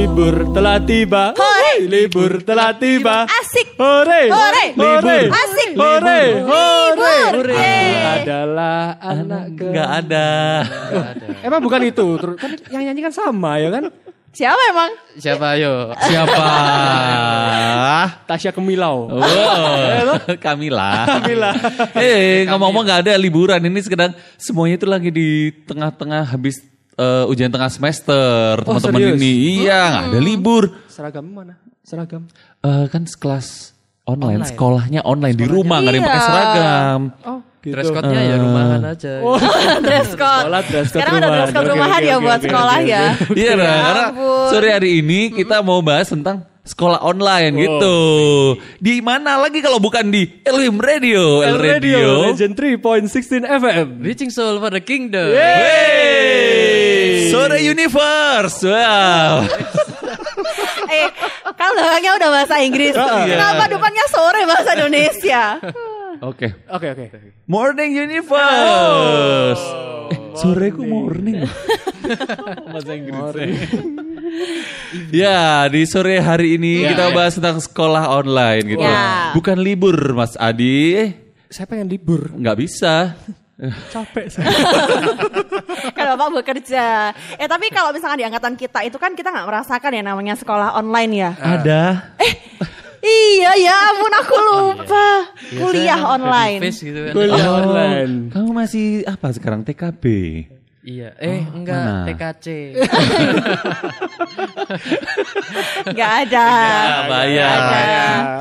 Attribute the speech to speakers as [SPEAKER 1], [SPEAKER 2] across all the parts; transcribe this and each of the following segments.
[SPEAKER 1] Libur telah tiba.
[SPEAKER 2] Hore.
[SPEAKER 1] Libur telah tiba.
[SPEAKER 2] Asik.
[SPEAKER 1] Hore.
[SPEAKER 2] Hore.
[SPEAKER 1] Hore.
[SPEAKER 2] Asik.
[SPEAKER 1] Hore. Hore.
[SPEAKER 2] Yeay.
[SPEAKER 1] adalah anak ke...
[SPEAKER 3] Nggak ada.
[SPEAKER 1] Emang bukan itu. Kan yang nyanyi kan sama ya kan?
[SPEAKER 2] Siapa emang?
[SPEAKER 4] Siapa ayo?
[SPEAKER 3] Siapa?
[SPEAKER 1] Tasya Kemilau.
[SPEAKER 3] Oh, Kamila.
[SPEAKER 1] Kamila.
[SPEAKER 3] Eh, ngomong-ngomong nggak ada liburan ini sekarang semuanya itu lagi di tengah-tengah habis eh, ujian tengah semester teman-teman
[SPEAKER 1] serius?
[SPEAKER 3] ini. Iya, nggak ada libur.
[SPEAKER 1] Seragam mana? Seragam.
[SPEAKER 3] Eh, kan kelas online, sekolahnya online di rumah nggak ada yang pakai
[SPEAKER 2] Iya.
[SPEAKER 3] seragam.
[SPEAKER 1] Oh, gitu.
[SPEAKER 4] Dress code-nya ya rumahan aja.
[SPEAKER 2] dress code.
[SPEAKER 1] Sekolah dress code
[SPEAKER 2] Sekarang ada
[SPEAKER 1] rumahan.
[SPEAKER 2] dress code
[SPEAKER 1] Oke,
[SPEAKER 2] rumahan
[SPEAKER 1] oke,
[SPEAKER 2] ya
[SPEAKER 1] oke,
[SPEAKER 2] buat
[SPEAKER 1] oke,
[SPEAKER 2] sekolah
[SPEAKER 1] oke,
[SPEAKER 2] ya.
[SPEAKER 3] Iya, nah, karena
[SPEAKER 2] ampun.
[SPEAKER 3] sore hari ini kita mau bahas tentang sekolah online gitu. Di mana lagi kalau bukan di Elim Radio, El
[SPEAKER 1] El
[SPEAKER 3] Radio.
[SPEAKER 1] Radio Legend 3.16 FM.
[SPEAKER 4] Reaching Soul for the Kingdom.
[SPEAKER 3] Hey! Sore Universe. Wow.
[SPEAKER 2] eh, kan belakangnya udah bahasa Inggris. Kenapa depannya sore bahasa Indonesia?
[SPEAKER 3] Oke.
[SPEAKER 1] Oke, oke.
[SPEAKER 3] Morning Universe. eh, sore ku morning. Bahasa Inggris. ya, di sore hari ini kita bahas tentang sekolah online gitu.
[SPEAKER 2] Ya.
[SPEAKER 3] Bukan libur, Mas Adi.
[SPEAKER 1] Saya pengen libur.
[SPEAKER 3] Nggak bisa.
[SPEAKER 1] Capek saya.
[SPEAKER 2] bapak bekerja. Eh tapi kalau misalkan di angkatan kita itu kan kita nggak merasakan ya namanya sekolah online ya.
[SPEAKER 3] Ada.
[SPEAKER 2] Iya ya ampun aku lupa. Kuliah online.
[SPEAKER 4] Face gitu kan.
[SPEAKER 1] Kuliah
[SPEAKER 3] Oh,
[SPEAKER 1] online.
[SPEAKER 3] Kamu masih apa sekarang TKB?
[SPEAKER 4] Iya. Eh enggak
[SPEAKER 3] mana?
[SPEAKER 4] TKC.
[SPEAKER 2] Nggak ada.
[SPEAKER 3] Bayar.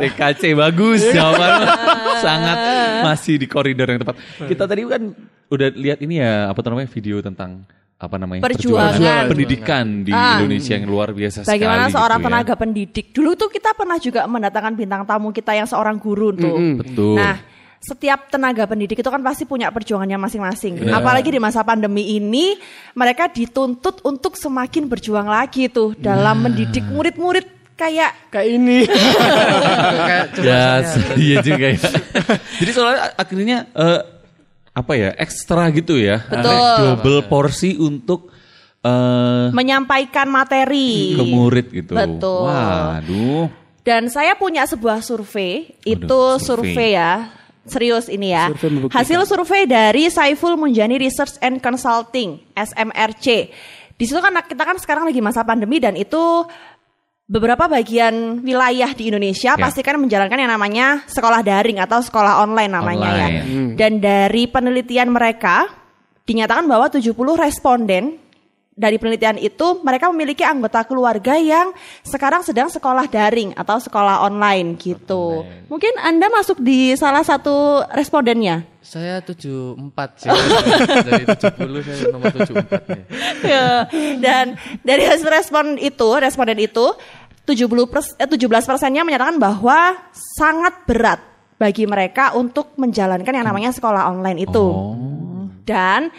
[SPEAKER 3] TKC bagus jawaban sangat masih di koridor yang tepat. Kita tadi kan udah lihat ini ya apa namanya video tentang apa namanya
[SPEAKER 2] Perjuangan.
[SPEAKER 3] pendidikan di
[SPEAKER 2] Ah.
[SPEAKER 3] Indonesia yang luar biasa
[SPEAKER 2] Bagaimana
[SPEAKER 3] sekali
[SPEAKER 2] seorang
[SPEAKER 3] gitu ya.
[SPEAKER 2] tenaga pendidik. Dulu tuh kita pernah juga mendatangkan bintang tamu kita yang seorang guru tuh.
[SPEAKER 3] Betul.
[SPEAKER 2] Nah, setiap tenaga pendidik itu kan pasti punya perjuangannya masing-masing. Apalagi di masa pandemi ini, mereka dituntut untuk semakin berjuang lagi tuh dalam mendidik murid-murid kayak
[SPEAKER 1] Kayak ini.
[SPEAKER 4] Kayak
[SPEAKER 3] ya, iya juga ya. Jadi soalnya akhirnya eh, apa ya ekstra gitu ya,
[SPEAKER 2] Betul.
[SPEAKER 3] double porsi untuk eh
[SPEAKER 2] menyampaikan materi.
[SPEAKER 3] ke murid gitu.
[SPEAKER 2] Betul.
[SPEAKER 3] Waduh.
[SPEAKER 2] Dan saya punya sebuah survei, itu survei. ya. Serius ini ya.
[SPEAKER 1] Survei.
[SPEAKER 2] Hasil survei dari Saiful Munjani Research and Consulting, SMRC. Di situ kan kita kan sekarang lagi masa pandemi dan itu beberapa bagian wilayah di Indonesia
[SPEAKER 3] Ya.
[SPEAKER 2] pasti kan menjalankan yang namanya sekolah daring atau sekolah online namanya ya.
[SPEAKER 3] Online.
[SPEAKER 2] Dan dari penelitian mereka dinyatakan bahwa 70 responden dari penelitian itu mereka memiliki anggota keluarga yang sekarang sedang sekolah daring atau sekolah online gitu. Mungkin Anda masuk di salah satu respondennya.
[SPEAKER 4] Saya 74 sih. Dari 70 saya nomor 74 nih.
[SPEAKER 2] Ya, Dan dari hasil respon itu, responden itu 70 pers- eh, 17 persennya menyatakan bahwa sangat berat bagi mereka untuk menjalankan yang namanya sekolah online itu. Dan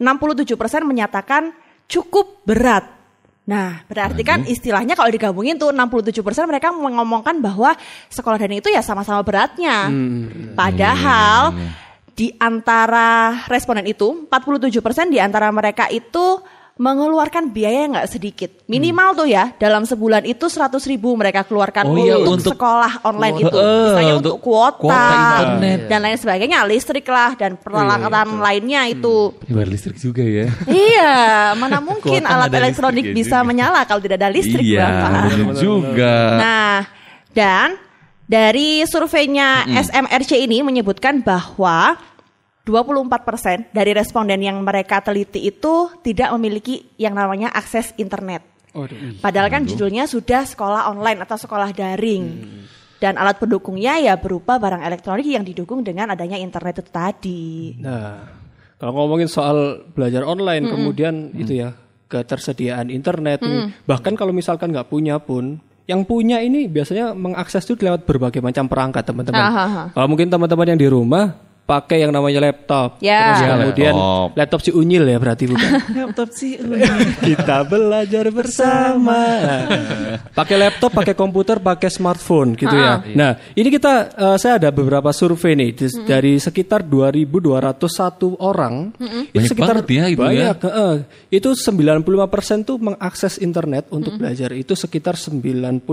[SPEAKER 2] 67 persen menyatakan cukup berat. Nah, berarti kan istilahnya kalau digabungin tuh 67% mereka mengomongkan bahwa sekolah daring itu ya sama-sama beratnya. Padahal di antara responden itu 47% di antara mereka itu mengeluarkan biaya yang nggak sedikit. Minimal tuh ya dalam sebulan itu 100 ribu mereka keluarkan
[SPEAKER 3] Oh iya,
[SPEAKER 2] untuk,
[SPEAKER 3] untuk-
[SPEAKER 2] sekolah online
[SPEAKER 3] Kuota.
[SPEAKER 2] itu.
[SPEAKER 3] Eh,
[SPEAKER 2] Misalnya
[SPEAKER 3] untuk
[SPEAKER 2] untuk kuota,
[SPEAKER 3] kuota internet.
[SPEAKER 2] dan lain sebagainya, listrik lah dan peralatan lainnya itu.
[SPEAKER 3] Ini bayar listrik juga ya.
[SPEAKER 2] Iya, mana mungkin
[SPEAKER 3] Kuota
[SPEAKER 2] alat elektronik
[SPEAKER 3] ya
[SPEAKER 2] bisa
[SPEAKER 3] juga.
[SPEAKER 2] menyala kalau tidak ada listrik,
[SPEAKER 3] iya, juga.
[SPEAKER 2] Nah, dan dari surveinya SMRC ini menyebutkan bahwa 24% dari responden yang mereka teliti itu tidak memiliki yang namanya akses internet. Padahal kan judulnya sudah sekolah online atau sekolah daring. Dan alat pendukungnya ya berupa barang elektronik yang didukung dengan adanya internet itu tadi.
[SPEAKER 1] Nah, kalau ngomongin soal belajar online, kemudian itu ya ketersediaan internet, ini. bahkan kalau misalkan nggak punya pun, yang punya ini biasanya mengakses itu lewat berbagai macam perangkat teman-teman.
[SPEAKER 2] Aha.
[SPEAKER 1] Kalau mungkin teman-teman yang di rumah pakai yang namanya laptop.
[SPEAKER 2] Ya.
[SPEAKER 1] Terus kemudian
[SPEAKER 3] Laptop.
[SPEAKER 1] laptop si Unyil ya berarti bukan.
[SPEAKER 3] Laptop sih.
[SPEAKER 1] Kita belajar bersama. pakai laptop, pakai komputer, pakai smartphone gitu ya. Nah, ini kita eh, saya ada beberapa survei nih Di- dari sekitar 2201 orang. Itu
[SPEAKER 3] Banyak
[SPEAKER 1] sekitar
[SPEAKER 3] banget ya itu ya.
[SPEAKER 1] banyak, heeh. Itu 95% tuh mengakses internet untuk belajar. Itu sekitar 95%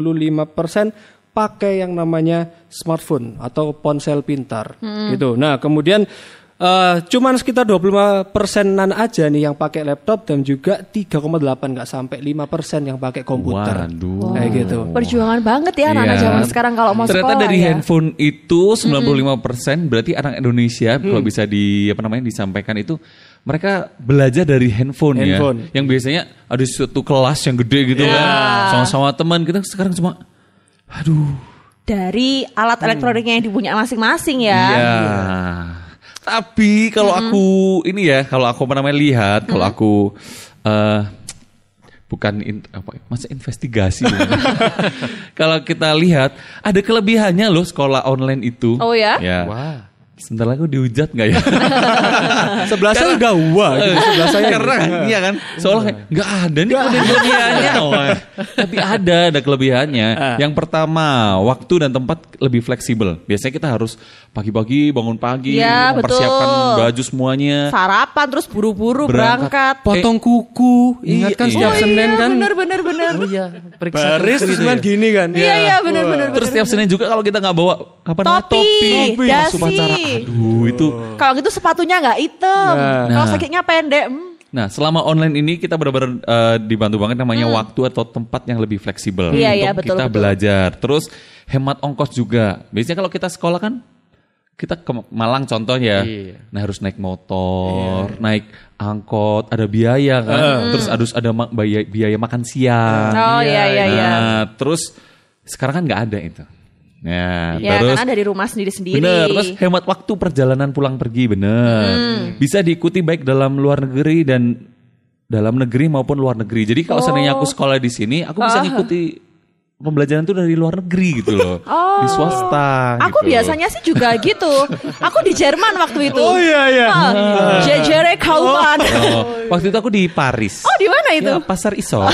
[SPEAKER 1] pakai yang namanya smartphone atau ponsel pintar gitu. Nah, kemudian eh, cuman sekitar 25 persenan aja nih yang pakai laptop dan juga 3,8 nggak sampai 5 persen yang pakai komputer.
[SPEAKER 3] Waduh.
[SPEAKER 1] Kayak gitu.
[SPEAKER 2] Perjuangan banget ya anak-anak
[SPEAKER 3] Iya.
[SPEAKER 2] zaman sekarang kalau mau
[SPEAKER 3] Ternyata
[SPEAKER 2] sekolah
[SPEAKER 3] dari
[SPEAKER 2] ya.
[SPEAKER 3] handphone itu 95% berarti anak Indonesia kalau bisa di apa namanya disampaikan itu mereka belajar dari handphone,
[SPEAKER 1] Handphone.
[SPEAKER 3] ya. Yang biasanya ada suatu kelas yang gede gitu kan. Sama-sama teman kita sekarang cuma aduh.
[SPEAKER 2] Dari alat elektroniknya yang dipunya masing-masing ya.
[SPEAKER 3] Iya. Tapi kalau aku ini ya, kalau aku apa namanya lihat, kalau aku eh bukan in, apa masa investigasi. ya. kalau kita lihat ada kelebihannya loh sekolah online itu.
[SPEAKER 2] Oh ya?
[SPEAKER 3] Ya.
[SPEAKER 4] Wah.
[SPEAKER 3] Sebentar lagi dihujat nggak ya?
[SPEAKER 1] Sebelah saya udah wah gitu. Sebelah saya
[SPEAKER 3] Karena iya kan, soalnya kayak, nggak ada nih kelebihannya. Oh, Tapi ada, ada kelebihannya.
[SPEAKER 1] Ah.
[SPEAKER 3] Yang pertama, waktu dan tempat lebih fleksibel. Biasanya kita harus pagi-pagi bangun pagi,
[SPEAKER 2] Iya,
[SPEAKER 3] mempersiapkan
[SPEAKER 2] betul.
[SPEAKER 3] baju semuanya.
[SPEAKER 2] Sarapan terus buru-buru
[SPEAKER 3] Berangkat.
[SPEAKER 2] berangkat.
[SPEAKER 1] potong kuku. Ingat kan
[SPEAKER 3] Iya,
[SPEAKER 1] setiap
[SPEAKER 3] iya.
[SPEAKER 1] Senin kan
[SPEAKER 2] Bener bener bener.
[SPEAKER 4] Oh iya, periksa
[SPEAKER 1] baris
[SPEAKER 4] kuku
[SPEAKER 1] terus
[SPEAKER 4] itu
[SPEAKER 1] kan
[SPEAKER 4] ya.
[SPEAKER 1] gini kan.
[SPEAKER 2] Iya iya bener bener.
[SPEAKER 3] Terus tiap Senin juga kalau kita nggak bawa kapan namanya?
[SPEAKER 2] Topi,
[SPEAKER 3] topi,
[SPEAKER 2] dasi.
[SPEAKER 3] Aduh, itu.
[SPEAKER 2] Kalau gitu sepatunya nggak hitam.
[SPEAKER 1] Nah.
[SPEAKER 2] Kalau sakitnya pendek. hmm.
[SPEAKER 3] Nah, selama online ini kita benar-benar eh, dibantu banget namanya waktu atau tempat yang lebih fleksibel
[SPEAKER 2] Hmm. Iya,
[SPEAKER 3] untuk
[SPEAKER 2] iya, betul,
[SPEAKER 3] kita
[SPEAKER 2] betul.
[SPEAKER 3] belajar. Terus hemat ongkos juga. Biasanya kalau kita sekolah kan kita ke Malang contohnya,
[SPEAKER 4] Iya.
[SPEAKER 3] nah harus naik motor, naik angkot, ada biaya kan. Terus harus ada ma- biaya, biaya makan siang.
[SPEAKER 2] Oh iya iya iya.
[SPEAKER 3] Nah, terus sekarang kan nggak ada itu. Nah,
[SPEAKER 2] Ya
[SPEAKER 3] terus
[SPEAKER 2] karena dari rumah sendiri-sendiri.
[SPEAKER 3] Bener, terus hemat waktu perjalanan pulang pergi, bener. Bisa diikuti baik dalam luar negeri dan dalam negeri maupun luar negeri. Jadi kalau seandainya aku sekolah di sini, aku bisa ngikuti pembelajaran itu dari luar negeri gitu loh. Di swasta
[SPEAKER 2] Aku
[SPEAKER 3] gitu.
[SPEAKER 2] biasanya sih juga gitu. Aku di Jerman waktu itu.
[SPEAKER 1] Oh iya iya.
[SPEAKER 2] Ah, Jejere Kaupan.
[SPEAKER 3] Oh, waktu itu aku di Paris.
[SPEAKER 2] Oh di mana itu?
[SPEAKER 3] Ya, pasar Isor.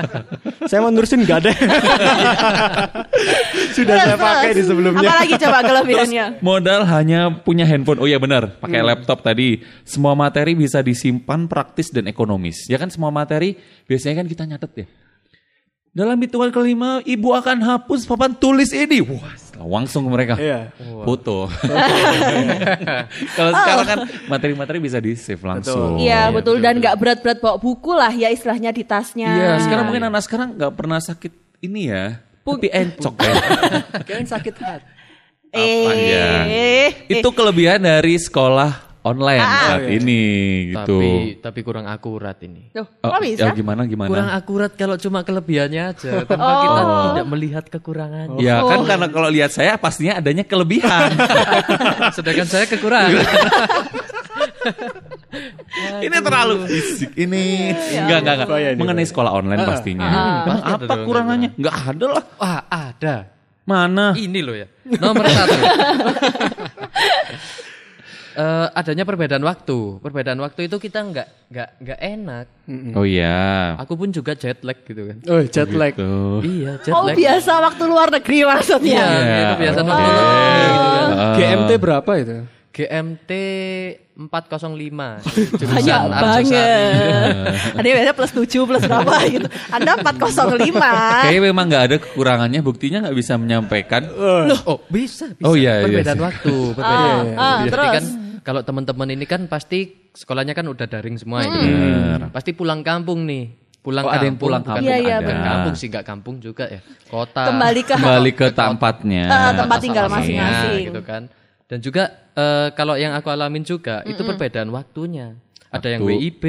[SPEAKER 1] Saya mau nerusin enggak deh. Sudah saya
[SPEAKER 2] Terus,
[SPEAKER 1] pakai di
[SPEAKER 2] terus.
[SPEAKER 1] sebelumnya.
[SPEAKER 2] Apalagi coba kelebihannya?
[SPEAKER 3] Modal hanya punya handphone. Oh iya benar, pakai laptop tadi. Semua materi bisa disimpan praktis dan ekonomis. Ya kan semua materi biasanya kan kita nyatet ya. Dalam hitungan kelima, ibu akan hapus papan tulis ini. Wah, langsung mereka
[SPEAKER 1] Iya.
[SPEAKER 3] foto. Kalau sekarang kan materi-materi bisa di save langsung.
[SPEAKER 2] Iya betul dan nggak berat-berat bawa buku lah ya istilahnya di tasnya.
[SPEAKER 3] Iya, sekarang mungkin anak sekarang nggak pernah sakit ini ya. Tapi encok ya.
[SPEAKER 1] Kalian sakit hati.
[SPEAKER 3] Apa ya?
[SPEAKER 2] Eh,
[SPEAKER 3] Itu kelebihan dari sekolah online saat ini gitu.
[SPEAKER 4] Tapi tapi kurang akurat ini.
[SPEAKER 2] Loh,
[SPEAKER 3] Oh,
[SPEAKER 2] kok bisa?
[SPEAKER 3] ya gimana gimana?
[SPEAKER 4] Kurang akurat kalau cuma kelebihannya aja tanpa kita tidak melihat kekurangannya.
[SPEAKER 3] Ya kan karena kalau lihat saya pastinya adanya kelebihan.
[SPEAKER 4] Sedangkan saya kekurangan.
[SPEAKER 3] ini terlalu fisik ini. Enggak enggak enggak.
[SPEAKER 1] Bahaya ini,
[SPEAKER 3] Mengenai sekolah online pastinya. Bang,
[SPEAKER 4] Pasti ada
[SPEAKER 3] apa
[SPEAKER 4] dong,
[SPEAKER 3] kurangannya? Enggak ada lah.
[SPEAKER 4] Wah ada.
[SPEAKER 3] Mana?
[SPEAKER 4] Ini loh ya. Nomor satu. Eh, adanya perbedaan waktu. Perbedaan waktu itu kita nggak nggak nggak enak.
[SPEAKER 3] Oh iya.
[SPEAKER 4] Aku pun juga jet lag gitu kan.
[SPEAKER 1] Oh, jet lag.
[SPEAKER 3] Tuh.
[SPEAKER 4] Iya jet
[SPEAKER 2] Oh
[SPEAKER 4] lag.
[SPEAKER 2] biasa waktu luar negeri maksudnya.
[SPEAKER 4] Iya,
[SPEAKER 3] Iya,
[SPEAKER 4] itu biasa
[SPEAKER 3] oke.
[SPEAKER 4] waktu luar negeri gitu kan.
[SPEAKER 1] GMT berapa itu?
[SPEAKER 4] GMT 405. Jurusan
[SPEAKER 2] Banyak banget. Ada yang biasanya plus 7 plus berapa gitu. Anda 405.
[SPEAKER 3] Kayaknya memang nggak ada kekurangannya, buktinya nggak bisa menyampaikan.
[SPEAKER 4] Loh, oh bisa, bisa.
[SPEAKER 3] Oh, iya, iya
[SPEAKER 4] Perbedaan
[SPEAKER 3] sih.
[SPEAKER 4] waktu, perbedaan.
[SPEAKER 2] Ah, ah,
[SPEAKER 4] Jadi
[SPEAKER 2] terus?
[SPEAKER 4] kan kalau teman-teman ini kan pasti sekolahnya kan udah daring semua itu. Pasti pulang kampung nih. Pulang
[SPEAKER 3] Oh, ada yang
[SPEAKER 4] kampung,
[SPEAKER 3] pulang kampung,
[SPEAKER 2] Iya, iya,
[SPEAKER 3] ada.
[SPEAKER 4] kampung sih, nggak kampung juga ya. Kota.
[SPEAKER 2] Kembali ke
[SPEAKER 3] Kembali ke tempatnya.
[SPEAKER 2] Ah, tempat tinggal masing-masing.
[SPEAKER 4] gitu kan. Dan juga eh, kalau yang aku alamin juga itu perbedaan waktunya. Ada yang. WIB,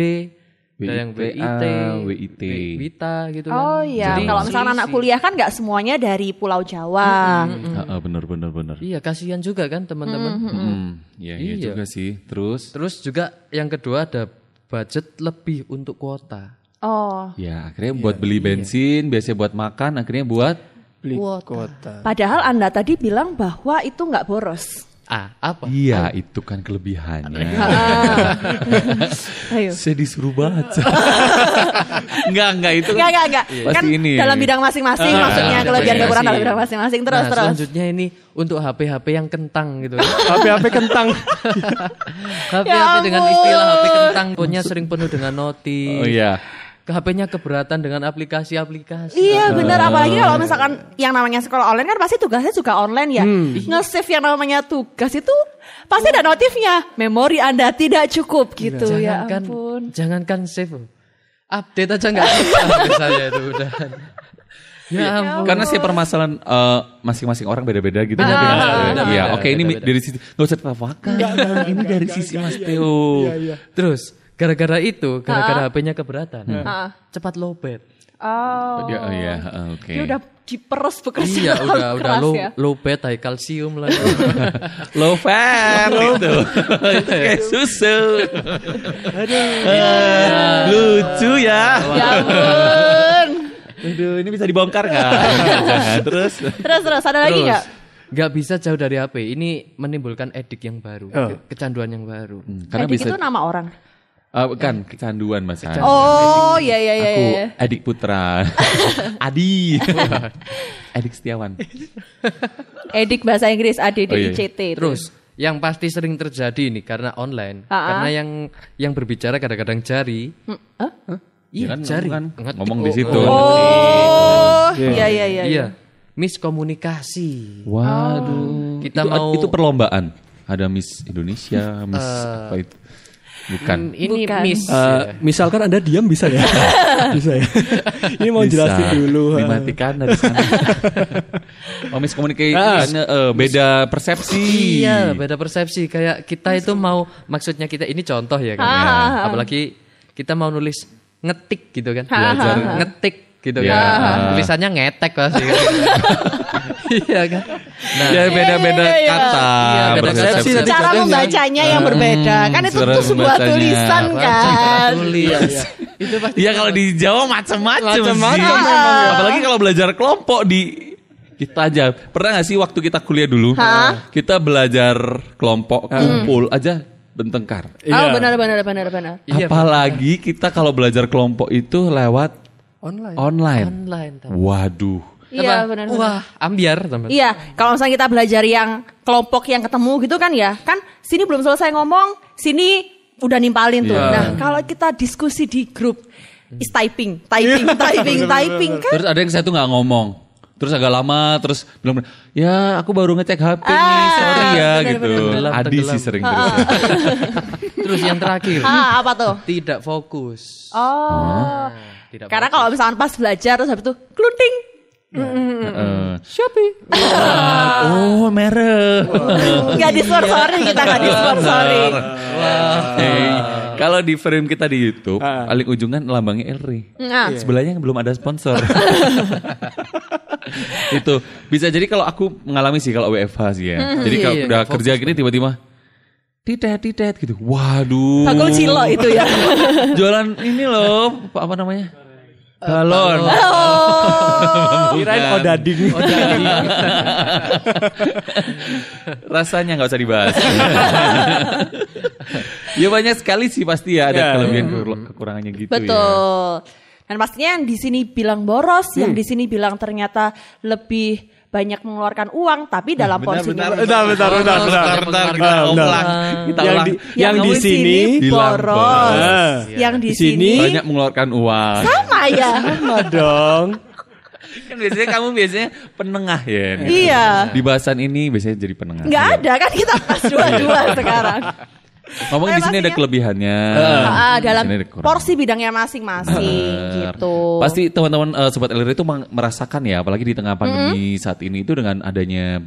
[SPEAKER 4] ada yang WIT,
[SPEAKER 3] WIT.
[SPEAKER 4] WITA gitu kan.
[SPEAKER 2] Oh iya,
[SPEAKER 4] Jadi
[SPEAKER 2] kalau misalkan anak kuliah kan nggak semuanya dari Pulau Jawa.
[SPEAKER 3] Heeh, bener bener bener.
[SPEAKER 4] Iya, kasihan juga kan teman-teman.
[SPEAKER 3] Hmm, iya, iya
[SPEAKER 4] Iya.
[SPEAKER 3] juga sih. Terus,
[SPEAKER 4] Terus juga yang kedua ada budget lebih untuk kuota.
[SPEAKER 2] Oh,
[SPEAKER 3] ya akhirnya buat beli bensin, biasanya buat makan, akhirnya buat
[SPEAKER 1] Beli
[SPEAKER 2] Kuota.
[SPEAKER 1] kota.
[SPEAKER 2] padahal Anda tadi bilang bahwa itu nggak boros.
[SPEAKER 4] Ah, apa?
[SPEAKER 3] Iya, itu kan kelebihannya.
[SPEAKER 2] Ayo.
[SPEAKER 3] Saya disuruh baca. enggak, enggak itu.
[SPEAKER 2] Enggak, enggak, enggak.
[SPEAKER 3] Pasti
[SPEAKER 2] Kan
[SPEAKER 3] ini.
[SPEAKER 2] dalam bidang masing-masing maksudnya
[SPEAKER 4] ada
[SPEAKER 2] kelebihan kekurangan dalam bidang masing-masing. Terus,
[SPEAKER 4] nah,
[SPEAKER 2] terus.
[SPEAKER 4] selanjutnya ini untuk HP-HP yang kentang gitu.
[SPEAKER 1] HP-HP kentang.
[SPEAKER 4] HP-HP dengan
[SPEAKER 2] ampun.
[SPEAKER 4] istilah HP kentang, pokoknya sering penuh dengan noti.
[SPEAKER 3] Oh iya.
[SPEAKER 4] HP-nya keberatan dengan aplikasi-aplikasi.
[SPEAKER 2] Iya benar apalagi kalau misalkan yang namanya sekolah online kan pasti tugasnya juga online ya. Nge-save yang namanya tugas itu pasti ada notifnya. Memori Anda tidak cukup gitu ya
[SPEAKER 4] jangankan,
[SPEAKER 2] ampun.
[SPEAKER 4] jangankan save. Update aja nggak saya itu udah. Ya ampun.
[SPEAKER 3] Karena sih permasalahan eh, masing-masing orang beda-beda gitu.
[SPEAKER 4] Beda-beda,
[SPEAKER 3] Iya,
[SPEAKER 4] beda-beda,
[SPEAKER 3] Iya, oke ini dari sisi nggak usah tertawakan. ini dari sisi Mas Theo.
[SPEAKER 4] Terus gara-gara itu, gara-gara HP-nya keberatan,
[SPEAKER 2] Ah.
[SPEAKER 4] cepat lowbat.
[SPEAKER 2] Oh.
[SPEAKER 3] Ya, oh, iya, eh, oke.
[SPEAKER 2] Dia udah diperes bekerja
[SPEAKER 4] Iya, udah udah
[SPEAKER 2] keras
[SPEAKER 4] low
[SPEAKER 2] ya.
[SPEAKER 4] low bed, high kalsium lah.
[SPEAKER 3] Low fat itu. itu kayak susu. Aduh. lucu ya.
[SPEAKER 2] Ya ampun.
[SPEAKER 3] Aduh, ini bisa dibongkar nggak? Terus.
[SPEAKER 2] Terus terus ada lagi nggak?
[SPEAKER 4] nggak bisa jauh dari HP. Ini menimbulkan edik yang baru,
[SPEAKER 1] Oh.
[SPEAKER 4] ke- kecanduan yang baru.
[SPEAKER 3] Karena
[SPEAKER 2] Edik
[SPEAKER 3] bisa.
[SPEAKER 2] itu nama orang.
[SPEAKER 3] Ah, bukan kecanduan mas.
[SPEAKER 2] Oh iya iya iya.
[SPEAKER 3] Aku
[SPEAKER 2] iya.
[SPEAKER 3] Adik Putra. Adi. Adik Setiawan.
[SPEAKER 2] Edik bahasa Inggris A D D I C T. itu.
[SPEAKER 4] Terus yang pasti sering terjadi ini karena online,
[SPEAKER 2] Ah, ah.
[SPEAKER 4] karena yang yang berbicara kadang-kadang jari.
[SPEAKER 2] Hmm, hah?
[SPEAKER 3] Ya kan,
[SPEAKER 4] jari.
[SPEAKER 3] kan
[SPEAKER 4] Ngetik.
[SPEAKER 3] ngomong di
[SPEAKER 4] Oh,
[SPEAKER 3] situ.
[SPEAKER 2] Oh iya iya iya.
[SPEAKER 4] Iya, miskomunikasi.
[SPEAKER 3] Waduh.
[SPEAKER 4] Kita
[SPEAKER 3] itu,
[SPEAKER 4] mau-
[SPEAKER 3] itu perlombaan. Ada Miss Indonesia, Miss apa itu? Bukan.
[SPEAKER 4] Ini
[SPEAKER 2] Bukan.
[SPEAKER 4] miss. Ya.
[SPEAKER 1] misalkan Anda diam bisa ya? bisa ya. Ini mau
[SPEAKER 3] Bisa.
[SPEAKER 1] jelasin dulu.
[SPEAKER 3] Dimatikan dari sana. oh, miskomunikasi
[SPEAKER 1] Ah.
[SPEAKER 3] eh, beda persepsi.
[SPEAKER 4] Iya, beda persepsi. Kayak kita itu mau maksudnya kita ini contoh ya kan.
[SPEAKER 2] Ah,
[SPEAKER 4] ya. Apalagi kita mau nulis ngetik gitu kan. Belajar ngetik gitu
[SPEAKER 3] Ya.
[SPEAKER 4] kan. Tulisannya ngetek pasti. kan. Iya kan. Nah,
[SPEAKER 3] Ya beda-beda
[SPEAKER 2] Iya, iya, iya.
[SPEAKER 3] kata.
[SPEAKER 4] Beda
[SPEAKER 3] persepsi.
[SPEAKER 1] nanti
[SPEAKER 2] Cara membacanya yang berbeda. Kan itu tuh sebuah tulisan kan.
[SPEAKER 4] tulis. Itu pasti
[SPEAKER 3] Iya kalau di Jawa macam-macam sih.
[SPEAKER 2] Memang.
[SPEAKER 3] Apalagi kalau belajar kelompok di kita aja. Pernah gak sih waktu kita kuliah dulu?
[SPEAKER 2] Hah?
[SPEAKER 3] Kita belajar kelompok kumpul aja bertengkar.
[SPEAKER 2] Oh benar benar benar benar.
[SPEAKER 3] Apalagi kita kalau belajar kelompok itu lewat
[SPEAKER 1] Online.
[SPEAKER 3] online.
[SPEAKER 4] online.
[SPEAKER 3] Waduh.
[SPEAKER 2] Iya benar.
[SPEAKER 4] Wah, ambiar teman.
[SPEAKER 2] Iya, kalau misalnya kita belajar yang kelompok yang ketemu gitu kan ya, kan sini belum selesai ngomong, sini udah nimpalin tuh.
[SPEAKER 3] Iya.
[SPEAKER 2] Nah, kalau kita diskusi di grup, is typing, typing, typing, typing kan.
[SPEAKER 3] Terus ada yang saya tuh nggak ngomong. Terus agak lama terus bilang ya aku baru ngecek HP nih
[SPEAKER 2] Ah,
[SPEAKER 3] sorry ya
[SPEAKER 2] benar,
[SPEAKER 3] gitu.
[SPEAKER 2] benar,
[SPEAKER 4] benar.
[SPEAKER 3] Adi
[SPEAKER 4] Tenggelam.
[SPEAKER 3] sih sering terus. ya.
[SPEAKER 4] Terus yang terakhir,
[SPEAKER 2] Ah, apa tuh?
[SPEAKER 4] tidak fokus.
[SPEAKER 2] Oh.
[SPEAKER 4] Tidak
[SPEAKER 2] Karena kalau misalkan pas belajar terus habis itu klunting.
[SPEAKER 3] Heeh.
[SPEAKER 2] Shopee.
[SPEAKER 3] Oh merek.
[SPEAKER 2] Gak disponsori kita gak disponsori.
[SPEAKER 3] Hey, kalau di frame kita di YouTube,
[SPEAKER 1] Ah.
[SPEAKER 3] paling ujung kan lambangnya Elri.
[SPEAKER 2] Nah,
[SPEAKER 3] Sebelahnya belum ada sponsor. itu bisa jadi kalau aku mengalami sih kalau WFH sih ya. Jadi kalau
[SPEAKER 4] Iya,
[SPEAKER 3] udah
[SPEAKER 4] nggak
[SPEAKER 3] kerja gini tiba-tiba titet titet gitu. Waduh.
[SPEAKER 2] Bagul Cilo itu ya.
[SPEAKER 3] Jualan ini loh, apa namanya? Balon.
[SPEAKER 2] Oh.
[SPEAKER 1] Kirain odading.
[SPEAKER 3] Rasanya nggak usah dibahas. ya banyak sekali sih pasti ya ada
[SPEAKER 1] Ya.
[SPEAKER 3] kelebihan kekurangannya gitu ya.
[SPEAKER 2] Betul. Dan pastinya yang di sini bilang boros, yang di sini bilang ternyata lebih banyak mengeluarkan uang, tapi dalam porsinya
[SPEAKER 1] Bentar, bentar, bentar, bentar.
[SPEAKER 3] bentar, kita
[SPEAKER 1] Ah,
[SPEAKER 3] ulang.
[SPEAKER 1] bentar.
[SPEAKER 3] Kita
[SPEAKER 1] Yang
[SPEAKER 3] ulang.
[SPEAKER 1] di, yang di sini
[SPEAKER 2] boros,
[SPEAKER 1] boros.
[SPEAKER 2] yang di
[SPEAKER 1] sini
[SPEAKER 3] banyak mengeluarkan uang.
[SPEAKER 2] sama ya.
[SPEAKER 1] sama dong.
[SPEAKER 3] kan biasanya kamu biasanya penengah ya.
[SPEAKER 2] Iya.
[SPEAKER 3] Di bahasan ini biasanya jadi penengah.
[SPEAKER 2] Nggak ada kan kita pas dua-dua sekarang.
[SPEAKER 3] Ngomong di sini ada
[SPEAKER 2] Pastinya-
[SPEAKER 3] kelebihannya.
[SPEAKER 2] Ah,
[SPEAKER 3] Di
[SPEAKER 2] dalam
[SPEAKER 3] ada
[SPEAKER 2] porsi bidangnya masing-masing gitu.
[SPEAKER 3] Pasti teman-teman eh, sobat LR itu merasakan ya, apalagi di tengah pandemi saat ini itu dengan adanya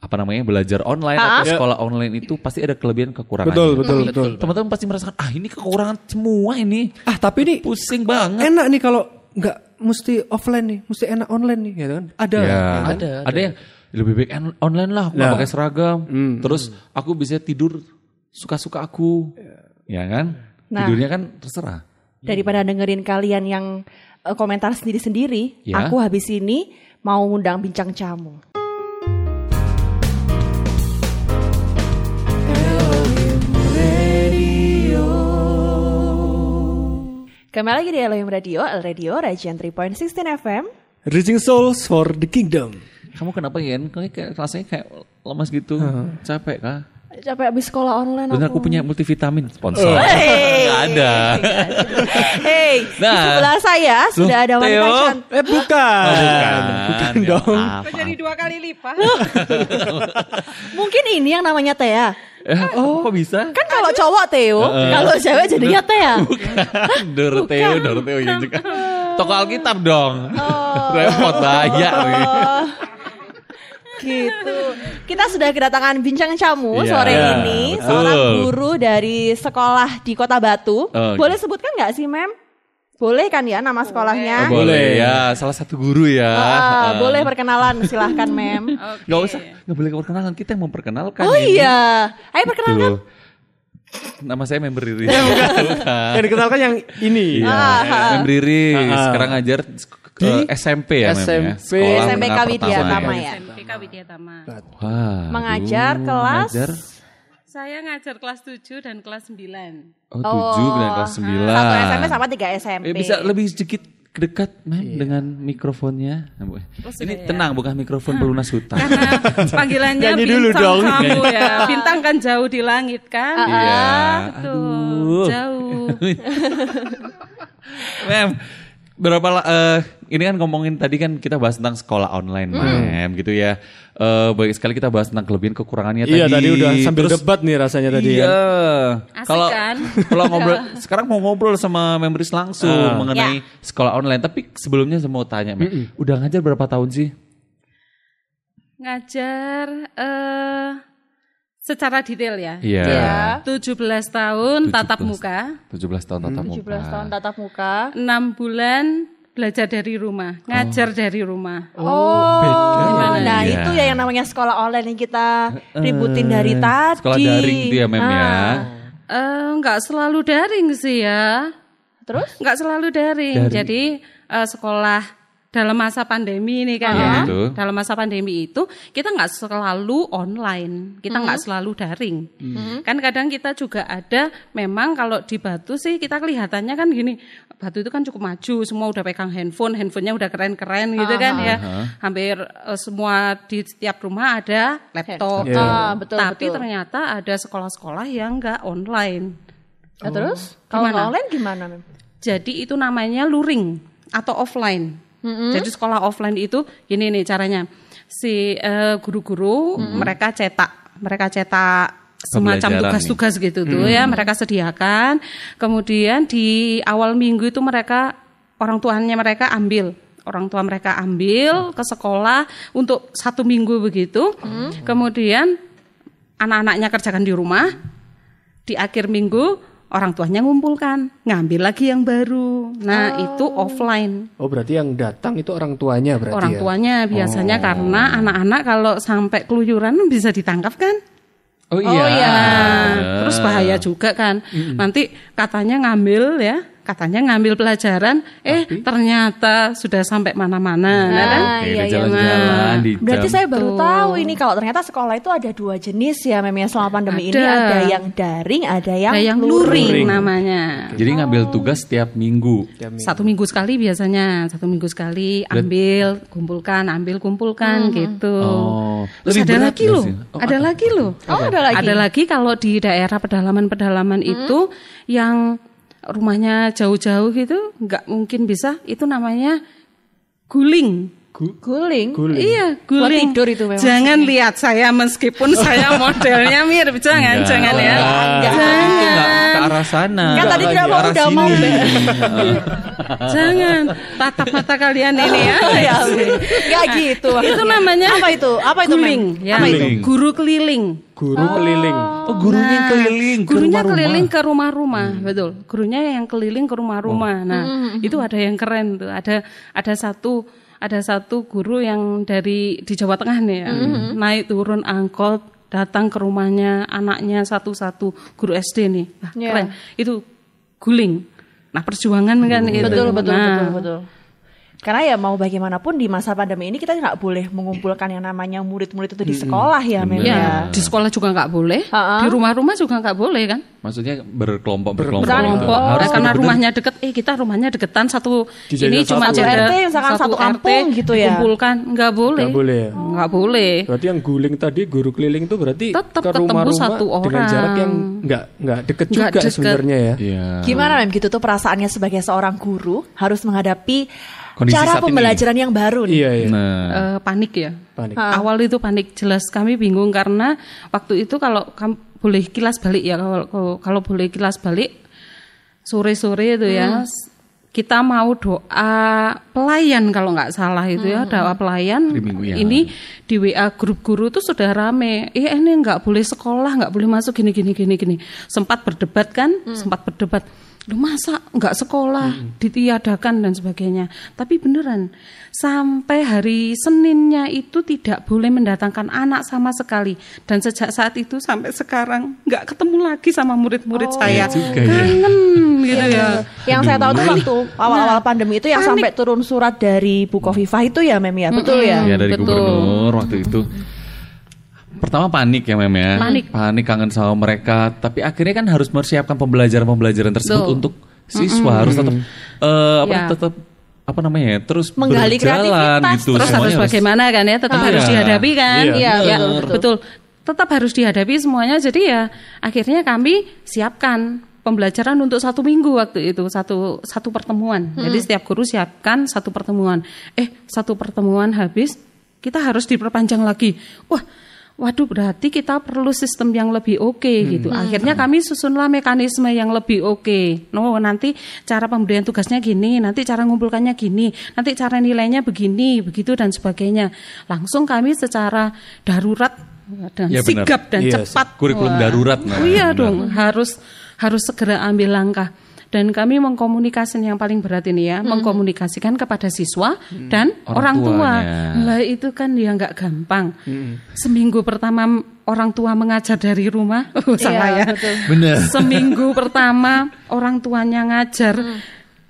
[SPEAKER 3] apa namanya belajar online atau sekolah online itu pasti ada kelebihan kekurangan.
[SPEAKER 1] Betul, betul, betul.
[SPEAKER 3] Teman-teman pasti merasakan ah ini kekurangan semua ini.
[SPEAKER 1] Ah, tapi ini
[SPEAKER 3] Pusing banget.
[SPEAKER 1] enak nih kalau nggak mesti offline nih, mesti enak online nih, gitu kan? Ada.
[SPEAKER 3] Ya,
[SPEAKER 4] Ada,
[SPEAKER 3] ada, yang lebih baik on- online lah, aku nggak
[SPEAKER 1] Nah.
[SPEAKER 3] pakai seragam. Terus aku bisa tidur suka-suka aku, ya kan?
[SPEAKER 2] Nah,
[SPEAKER 3] Tidurnya kan terserah.
[SPEAKER 2] Daripada dengerin kalian yang e, komentar sendiri-sendiri,
[SPEAKER 3] ya.
[SPEAKER 2] aku habis ini mau ngundang bincang camu. Kembali lagi di Elohim Radio, El Radio, Rajian 3.16 FM.
[SPEAKER 1] Reaching souls for the kingdom.
[SPEAKER 3] Kamu kenapa Yen? Kamu kayak rasanya kayak lemas gitu, uh -huh. capek kah?
[SPEAKER 2] Capek habis sekolah online
[SPEAKER 3] Bener aku punya multivitamin sponsor.
[SPEAKER 2] Hey.
[SPEAKER 3] Nggak ada.
[SPEAKER 2] Hey, di
[SPEAKER 3] Nah.
[SPEAKER 2] sebelah saya sudah ada wanita
[SPEAKER 3] Theo.
[SPEAKER 2] cantik.
[SPEAKER 1] Eh bukan.
[SPEAKER 3] Oh, bukan.
[SPEAKER 1] Bukan
[SPEAKER 3] Ya,
[SPEAKER 1] dong.
[SPEAKER 3] maaf,
[SPEAKER 5] Jadi dua kali lipat.
[SPEAKER 2] Mungkin ini yang namanya Thea.
[SPEAKER 3] Eh, kok bisa?
[SPEAKER 2] Kan kalau cowok Theo, kalau cewek jadinya Thea.
[SPEAKER 3] Doroteo, Doroteo ya juga. Toko Alkitab dong.
[SPEAKER 2] Oh.
[SPEAKER 3] Repot bahaya nih.
[SPEAKER 2] Gitu. Kita sudah kedatangan bincang camu
[SPEAKER 3] Iya.
[SPEAKER 2] sore
[SPEAKER 3] Iya,
[SPEAKER 2] ini,
[SPEAKER 3] betul.
[SPEAKER 2] seorang guru dari sekolah di Kota Batu.
[SPEAKER 3] Oh,
[SPEAKER 2] Boleh sebutkan nggak sih, Mem? Boleh kan ya nama sekolahnya?
[SPEAKER 3] Oh, boleh ya, salah satu guru ya.
[SPEAKER 2] Ah,
[SPEAKER 3] Ah.
[SPEAKER 2] boleh perkenalan, silahkan, Mem.
[SPEAKER 3] Gak usah, gak boleh perkenalan. Kita yang memperkenalkan.
[SPEAKER 2] Oh
[SPEAKER 3] ini.
[SPEAKER 2] iya, ayo perkenalkan.
[SPEAKER 3] Tuh. Nama saya member Riri. Bukan.
[SPEAKER 1] Yang dikenalkan yang ini.
[SPEAKER 3] Iya, member Riri.
[SPEAKER 1] Ah.
[SPEAKER 3] Sekarang ngajar ke SMP ya, Mem, ya?
[SPEAKER 1] SMP.
[SPEAKER 3] Sekolah
[SPEAKER 2] SMP Widya
[SPEAKER 3] pertama
[SPEAKER 2] Tama
[SPEAKER 3] ya.
[SPEAKER 2] Ya.
[SPEAKER 5] SMPK Widyatama.
[SPEAKER 3] Wah,
[SPEAKER 2] Mengajar
[SPEAKER 3] aduh,
[SPEAKER 2] kelas?
[SPEAKER 3] Mengajar,
[SPEAKER 5] Saya ngajar kelas 7 dan kelas 9.
[SPEAKER 3] oh tujuh dan kelas sembilan.
[SPEAKER 2] Satu SMP sama tiga SMP.
[SPEAKER 3] Eh, bisa lebih sedikit dekat Mem dengan mikrofonnya. Ini tenang bukan mikrofon pelunas hutan.
[SPEAKER 5] Karena panggilannya
[SPEAKER 1] Nyanyi
[SPEAKER 5] bintang
[SPEAKER 1] dulu dong.
[SPEAKER 5] kamu ya. Bintang kan jauh di langit kan?
[SPEAKER 3] Iya.
[SPEAKER 5] Betul, jauh.
[SPEAKER 3] Mem, berapa eh, ini kan ngomongin tadi kan kita bahas tentang sekolah online, Mem, gitu ya. Eh baik sekali kita bahas tentang kelebihan kekurangannya
[SPEAKER 1] Iya
[SPEAKER 3] tadi.
[SPEAKER 1] tadi udah sambil
[SPEAKER 3] Terus-
[SPEAKER 1] debat nih rasanya tadi
[SPEAKER 3] Iya.
[SPEAKER 1] ya.
[SPEAKER 5] Asik
[SPEAKER 3] Kalau
[SPEAKER 5] kan?
[SPEAKER 3] kalau ngobrol sekarang mau ngobrol sama members langsung
[SPEAKER 1] Ah.
[SPEAKER 3] mengenai sekolah online, tapi sebelumnya saya mau tanya, Mem, udah ngajar berapa tahun sih?
[SPEAKER 5] Ngajar eh secara detail ya.
[SPEAKER 3] Iya.
[SPEAKER 2] Iya.
[SPEAKER 5] 17 tahun tatap
[SPEAKER 3] 17.
[SPEAKER 5] muka,
[SPEAKER 3] 17 tahun tatap muka.
[SPEAKER 2] 17 tahun tatap muka.
[SPEAKER 5] 6 bulan belajar dari rumah, ngajar dari rumah.
[SPEAKER 2] Oh, nah
[SPEAKER 3] Iya.
[SPEAKER 2] itu ya yang namanya sekolah online yang kita ributin dari tadi.
[SPEAKER 3] Sekolah daring gitu ya, Mem ya.
[SPEAKER 2] Ah.
[SPEAKER 5] Eh, nggak selalu daring sih ya.
[SPEAKER 2] Terus?
[SPEAKER 5] Nggak selalu daring. Jadi eh, sekolah dalam masa pandemi ini kan
[SPEAKER 3] Iya,
[SPEAKER 5] ya. Dalam masa pandemi itu kita nggak selalu online, kita nggak selalu daring. Kan kadang kita juga ada. Memang kalau di Batu sih kita kelihatannya kan gini. Batu itu kan cukup maju, semua udah pegang handphone, handphonenya udah keren-keren gitu kan ya. Hampir eh, semua di setiap rumah ada laptop.
[SPEAKER 1] Iya.
[SPEAKER 2] Ah, betul,
[SPEAKER 5] Tapi
[SPEAKER 2] betul.
[SPEAKER 5] ternyata ada sekolah-sekolah yang nggak online.
[SPEAKER 2] Nah, terus? Kalau online gimana, Mem?
[SPEAKER 5] Jadi itu namanya luring atau offline. Jadi sekolah offline itu gini nih caranya. Si eh, guru-guru mereka cetak, mereka cetak semacam tugas-tugas gitu tuh ya, mereka sediakan. Kemudian di awal minggu itu mereka orang tuanya mereka ambil orang tua mereka ambil ke sekolah untuk satu minggu begitu. Kemudian anak-anaknya kerjakan di rumah. Di akhir minggu orang tuanya ngumpulkan, ngambil lagi yang baru. Nah, itu offline.
[SPEAKER 1] Oh berarti yang datang itu orang tuanya berarti
[SPEAKER 5] Orang
[SPEAKER 1] ya?
[SPEAKER 5] tuanya biasanya karena anak-anak kalau sampai keluyuran bisa ditangkap kan?
[SPEAKER 3] Oh iya.
[SPEAKER 5] Oh iya. Terus bahaya juga kan. Nanti katanya ngambil ya, katanya ngambil pelajaran, eh ternyata sudah sampai mana-mana, nah, kan?
[SPEAKER 2] Ah,
[SPEAKER 3] Oke,
[SPEAKER 2] iya, iya.
[SPEAKER 3] jalan-jalan di
[SPEAKER 2] Berarti saya baru tahu ini kalau ternyata sekolah itu ada dua jenis ya, Mem ya selama pandemi ini
[SPEAKER 5] Ada.
[SPEAKER 2] ada yang daring, ada yang,
[SPEAKER 5] Ada yang
[SPEAKER 2] luring.
[SPEAKER 5] luring namanya.
[SPEAKER 3] Jadi ngambil tugas setiap minggu.
[SPEAKER 5] Satu minggu sekali biasanya, satu minggu sekali ambil, kumpulkan, ambil, kumpulkan gitu.
[SPEAKER 3] Oh,
[SPEAKER 5] Terus
[SPEAKER 3] lebih
[SPEAKER 5] ada
[SPEAKER 3] berat
[SPEAKER 5] lagi loh?
[SPEAKER 3] Oh,
[SPEAKER 5] ada lagi loh.
[SPEAKER 2] Oh, ada lagi.
[SPEAKER 5] Ada lagi kalau di daerah pedalaman-pedalaman itu yang rumahnya jauh-jauh gitu, nggak mungkin bisa. Itu namanya guling.
[SPEAKER 2] Guling.
[SPEAKER 5] Iya,
[SPEAKER 2] Buat
[SPEAKER 5] guling.
[SPEAKER 2] tidur itu memang
[SPEAKER 5] Jangan lihat saya meskipun saya modelnya mirip, jangan,
[SPEAKER 3] Enggak.
[SPEAKER 5] jangan ya.
[SPEAKER 3] Oh,
[SPEAKER 2] Enggak.
[SPEAKER 3] itu nggak ke arah sana.
[SPEAKER 2] Kan tadi tidak
[SPEAKER 3] ke
[SPEAKER 2] mau, udah mau,
[SPEAKER 3] sini.
[SPEAKER 5] Jangan tatap mata kalian ini ya.
[SPEAKER 2] ya, Enggak gitu.
[SPEAKER 5] itu namanya
[SPEAKER 2] apa itu? Apa itu,
[SPEAKER 5] guling, ya.
[SPEAKER 2] Apa itu?
[SPEAKER 3] Guling.
[SPEAKER 5] Guru keliling.
[SPEAKER 1] Guru keliling.
[SPEAKER 3] Oh, gurunya yang keliling ke
[SPEAKER 5] Gurunya
[SPEAKER 3] rumah-rumah.
[SPEAKER 5] keliling ke rumah-rumah, betul. Gurunya yang keliling ke rumah-rumah. Nah, itu ada yang keren tuh. Ada ada satu ada satu guru yang dari di Jawa Tengah nih ya. Naik turun angkot datang ke rumahnya anaknya satu-satu guru SD nih. Wah,
[SPEAKER 2] Iya.
[SPEAKER 5] keren. Itu guling. Nah, perjuangan kan itu.
[SPEAKER 2] Betul, betul,
[SPEAKER 5] Nah,
[SPEAKER 2] betul, betul. Karena ya mau bagaimanapun di masa pandemi ini kita nggak boleh mengumpulkan yang namanya murid-murid itu di sekolah ya, Mem
[SPEAKER 5] Ya,
[SPEAKER 2] ya.
[SPEAKER 5] di sekolah juga nggak boleh, di rumah-rumah juga nggak boleh kan?
[SPEAKER 3] Maksudnya berkelompok berkelompok.
[SPEAKER 2] Berkelompok. Oh,
[SPEAKER 3] Harus
[SPEAKER 5] karena rumahnya deket, eh kita rumahnya deketan satu
[SPEAKER 1] Dijadikan
[SPEAKER 5] ini cuma
[SPEAKER 1] satu.
[SPEAKER 2] RT, misalkan satu kampung gitu ya.
[SPEAKER 5] Dikumpulkan nggak boleh,
[SPEAKER 1] Nggak boleh ya?
[SPEAKER 5] nggak boleh.
[SPEAKER 1] Berarti yang guling tadi guru keliling itu berarti
[SPEAKER 5] Tetap
[SPEAKER 1] ke
[SPEAKER 5] ketemu
[SPEAKER 1] rumah-rumah
[SPEAKER 5] satu
[SPEAKER 1] dengan
[SPEAKER 5] orang.
[SPEAKER 1] jarak yang nggak nggak deket
[SPEAKER 5] Nggak
[SPEAKER 1] juga
[SPEAKER 5] deket.
[SPEAKER 1] sebenarnya ya.
[SPEAKER 3] Iya.
[SPEAKER 2] Gimana Mem gitu tuh perasaannya sebagai seorang guru harus menghadapi
[SPEAKER 3] Kondisi
[SPEAKER 2] cara
[SPEAKER 3] saat ini.
[SPEAKER 2] pembelajaran yang baru nih.
[SPEAKER 1] Iya iya.
[SPEAKER 3] Nah,
[SPEAKER 5] Eh, panik ya.
[SPEAKER 1] Panik.
[SPEAKER 5] Awal itu panik jelas kami bingung karena waktu itu kalau kam- boleh kilas balik ya kalau kalau, kalau boleh kilas balik sore-sore itu ya s- kita mau doa pelayan kalau nggak salah itu ya doa pelayan
[SPEAKER 3] Hari Minggu ya.
[SPEAKER 5] ini di WA grup guru tuh sudah rame eh ini nggak boleh sekolah nggak boleh masuk gini gini gini gini sempat berdebat kan sempat berdebat lu masa nggak sekolah ditiadakan dan sebagainya? Tapi beneran sampai hari Seninnya itu tidak boleh mendatangkan anak sama sekali. Dan sejak saat itu sampai sekarang nggak ketemu lagi sama murid-murid saya.
[SPEAKER 3] juga ya.
[SPEAKER 5] kangen gitu ya.
[SPEAKER 2] Yang saya tahu tuh waktu awal-awal pandemi itu yang sampai turun surat dari Bu Kofifah itu ya Mem ya, betul ya?
[SPEAKER 3] ya dari
[SPEAKER 5] betul.
[SPEAKER 3] gubernur waktu itu. Pertama panik ya Mem ya.
[SPEAKER 5] Panik.
[SPEAKER 3] Panik kangen sama mereka, tapi akhirnya kan harus mempersiapkan pembelajaran-pembelajaran tersebut
[SPEAKER 5] Betul.
[SPEAKER 3] untuk siswa harus tetap eh, apa
[SPEAKER 5] Ya.
[SPEAKER 3] tetap apa namanya ya terus
[SPEAKER 2] Menggali
[SPEAKER 3] berjalan
[SPEAKER 2] kreativitas,
[SPEAKER 3] gitu
[SPEAKER 5] terus
[SPEAKER 3] Semuanya
[SPEAKER 5] harus bagaimana kan ya tetap
[SPEAKER 3] Iya.
[SPEAKER 5] harus dihadapi kan
[SPEAKER 1] Iya,
[SPEAKER 5] ya
[SPEAKER 2] betul, betul.
[SPEAKER 5] betul tetap harus dihadapi semuanya jadi ya akhirnya kami siapkan pembelajaran untuk satu minggu waktu itu satu satu pertemuan jadi setiap guru siapkan satu pertemuan eh satu pertemuan habis kita harus diperpanjang lagi wah Waduh, berarti kita perlu sistem yang lebih oke gitu. Akhirnya kami susunlah mekanisme yang lebih oke. No, nanti cara pemberian tugasnya gini, nanti cara ngumpulkannya gini, nanti cara nilainya begini, begitu dan sebagainya. Langsung kami secara darurat dan
[SPEAKER 3] Ya, benar.
[SPEAKER 5] sigap dan
[SPEAKER 1] Iya,
[SPEAKER 5] cepat.
[SPEAKER 3] Kurikulum darurat, nah,
[SPEAKER 5] Oh, iya
[SPEAKER 3] benar.
[SPEAKER 5] dong, harus harus segera ambil langkah. Dan kami mengkomunikasikan yang paling berat ini ya, mengkomunikasikan kepada siswa dan
[SPEAKER 3] Orang
[SPEAKER 5] orang, tua. Lah itu kan ya nggak gampang. Seminggu pertama orang tua mengajar dari rumah, oh, salah
[SPEAKER 2] Iya,
[SPEAKER 5] ya.
[SPEAKER 2] betul.
[SPEAKER 3] Bener.
[SPEAKER 5] Seminggu pertama orang tuanya ngajar.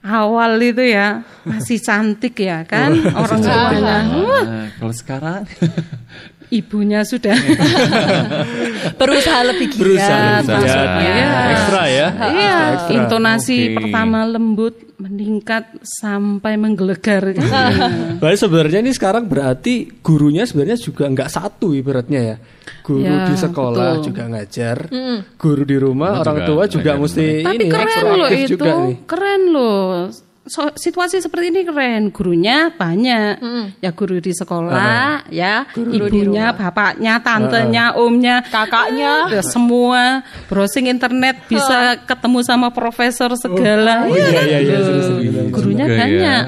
[SPEAKER 5] Awal itu ya masih cantik ya kan orang tuanya.
[SPEAKER 3] Nah, kalau sekarang
[SPEAKER 5] ibunya sudah
[SPEAKER 2] Berusaha lebih giat.
[SPEAKER 1] Berusaha, berusaha.
[SPEAKER 2] maksudnya.
[SPEAKER 1] Ya, ekstra ya.
[SPEAKER 5] Iya,
[SPEAKER 1] Ekstra.
[SPEAKER 5] intonasi
[SPEAKER 3] Oke.
[SPEAKER 5] pertama lembut meningkat sampai menggelegar. kan?
[SPEAKER 1] Baik sebenarnya ini sekarang berarti gurunya sebenarnya juga nggak satu ibaratnya ya. Guru
[SPEAKER 5] Ya,
[SPEAKER 1] di sekolah
[SPEAKER 5] betul.
[SPEAKER 1] juga ngajar, guru di rumah,
[SPEAKER 3] Rumah
[SPEAKER 1] orang
[SPEAKER 3] juga
[SPEAKER 1] tua juga
[SPEAKER 3] ngajar.
[SPEAKER 1] mesti
[SPEAKER 5] Tapi
[SPEAKER 1] ini
[SPEAKER 5] keren loh itu,
[SPEAKER 1] juga nih.
[SPEAKER 5] keren loh. So- situasi seperti ini keren. Gurunya banyak, ya guru di sekolah, ya ibunya, bapaknya, tantenya, omnya,
[SPEAKER 2] Kakaknya.
[SPEAKER 5] ya, semua browsing internet bisa ketemu sama profesor segala.
[SPEAKER 1] Oh,
[SPEAKER 5] Iya
[SPEAKER 1] iya,
[SPEAKER 5] kan?
[SPEAKER 1] iya, iya.
[SPEAKER 5] Gurunya
[SPEAKER 3] Juga ya.
[SPEAKER 5] banyak.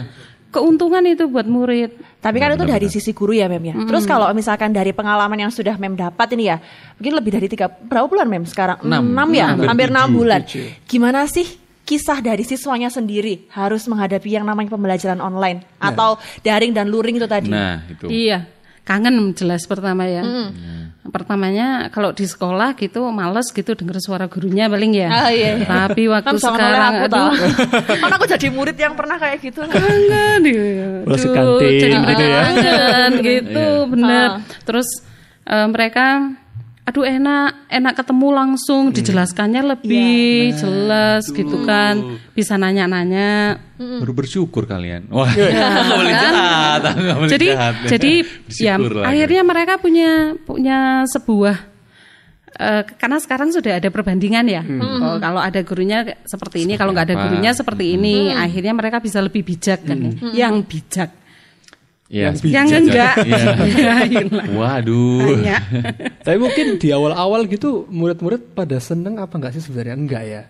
[SPEAKER 5] Keuntungan itu buat murid.
[SPEAKER 2] Tapi kan itu dari sisi guru ya Mem ya. Terus kalau misalkan dari pengalaman yang sudah Mem dapat ini ya, mungkin lebih dari tiga berapa bulan Mem sekarang?
[SPEAKER 3] Enam.
[SPEAKER 2] Enam ya,
[SPEAKER 3] Hampir
[SPEAKER 2] hampir enam bulan.
[SPEAKER 1] tujuh.
[SPEAKER 2] Gimana sih kisah dari siswanya sendiri harus menghadapi yang namanya pembelajaran online atau daring dan luring itu tadi?
[SPEAKER 3] nah itu.
[SPEAKER 5] Iya, kangen jelas pertama ya. Pertamanya kalau di sekolah gitu males gitu denger suara gurunya paling ya.
[SPEAKER 2] Ah, iya, iya.
[SPEAKER 5] Tapi waktu
[SPEAKER 2] Kan jangan oleh
[SPEAKER 5] sekarang
[SPEAKER 2] aku
[SPEAKER 5] aduh
[SPEAKER 2] tahu. Kan aku jadi murid yang pernah kayak gitu.
[SPEAKER 5] kangen ya.
[SPEAKER 1] Masuk
[SPEAKER 5] Aduh,
[SPEAKER 1] kantin
[SPEAKER 5] jadi
[SPEAKER 1] gitu ya.
[SPEAKER 5] kangen gitu,
[SPEAKER 2] Ah.
[SPEAKER 5] bener. Terus eh, mereka aduh enak enak ketemu langsung dijelaskannya lebih jelas gitu kan. Bisa nanya-nanya.
[SPEAKER 3] Baru bersyukur kalian. Wah, nggak boleh jahat, nggak boleh
[SPEAKER 5] jadi
[SPEAKER 3] jahat.
[SPEAKER 5] jadi ya akhirnya mereka punya punya sebuah eh, karena sekarang sudah ada perbandingan ya. Kalau, kalau ada gurunya seperti ini kalau nggak ada
[SPEAKER 3] apa?
[SPEAKER 5] gurunya seperti ini akhirnya mereka bisa lebih bijak kan ya. yang bijak
[SPEAKER 3] Ya,
[SPEAKER 5] yang
[SPEAKER 3] bijak.
[SPEAKER 5] enggak. Ya.
[SPEAKER 3] Waduh.
[SPEAKER 5] Banyak.
[SPEAKER 1] Tapi mungkin di awal-awal gitu murid-murid pada seneng apa enggak sih sebenarnya? Enggak ya.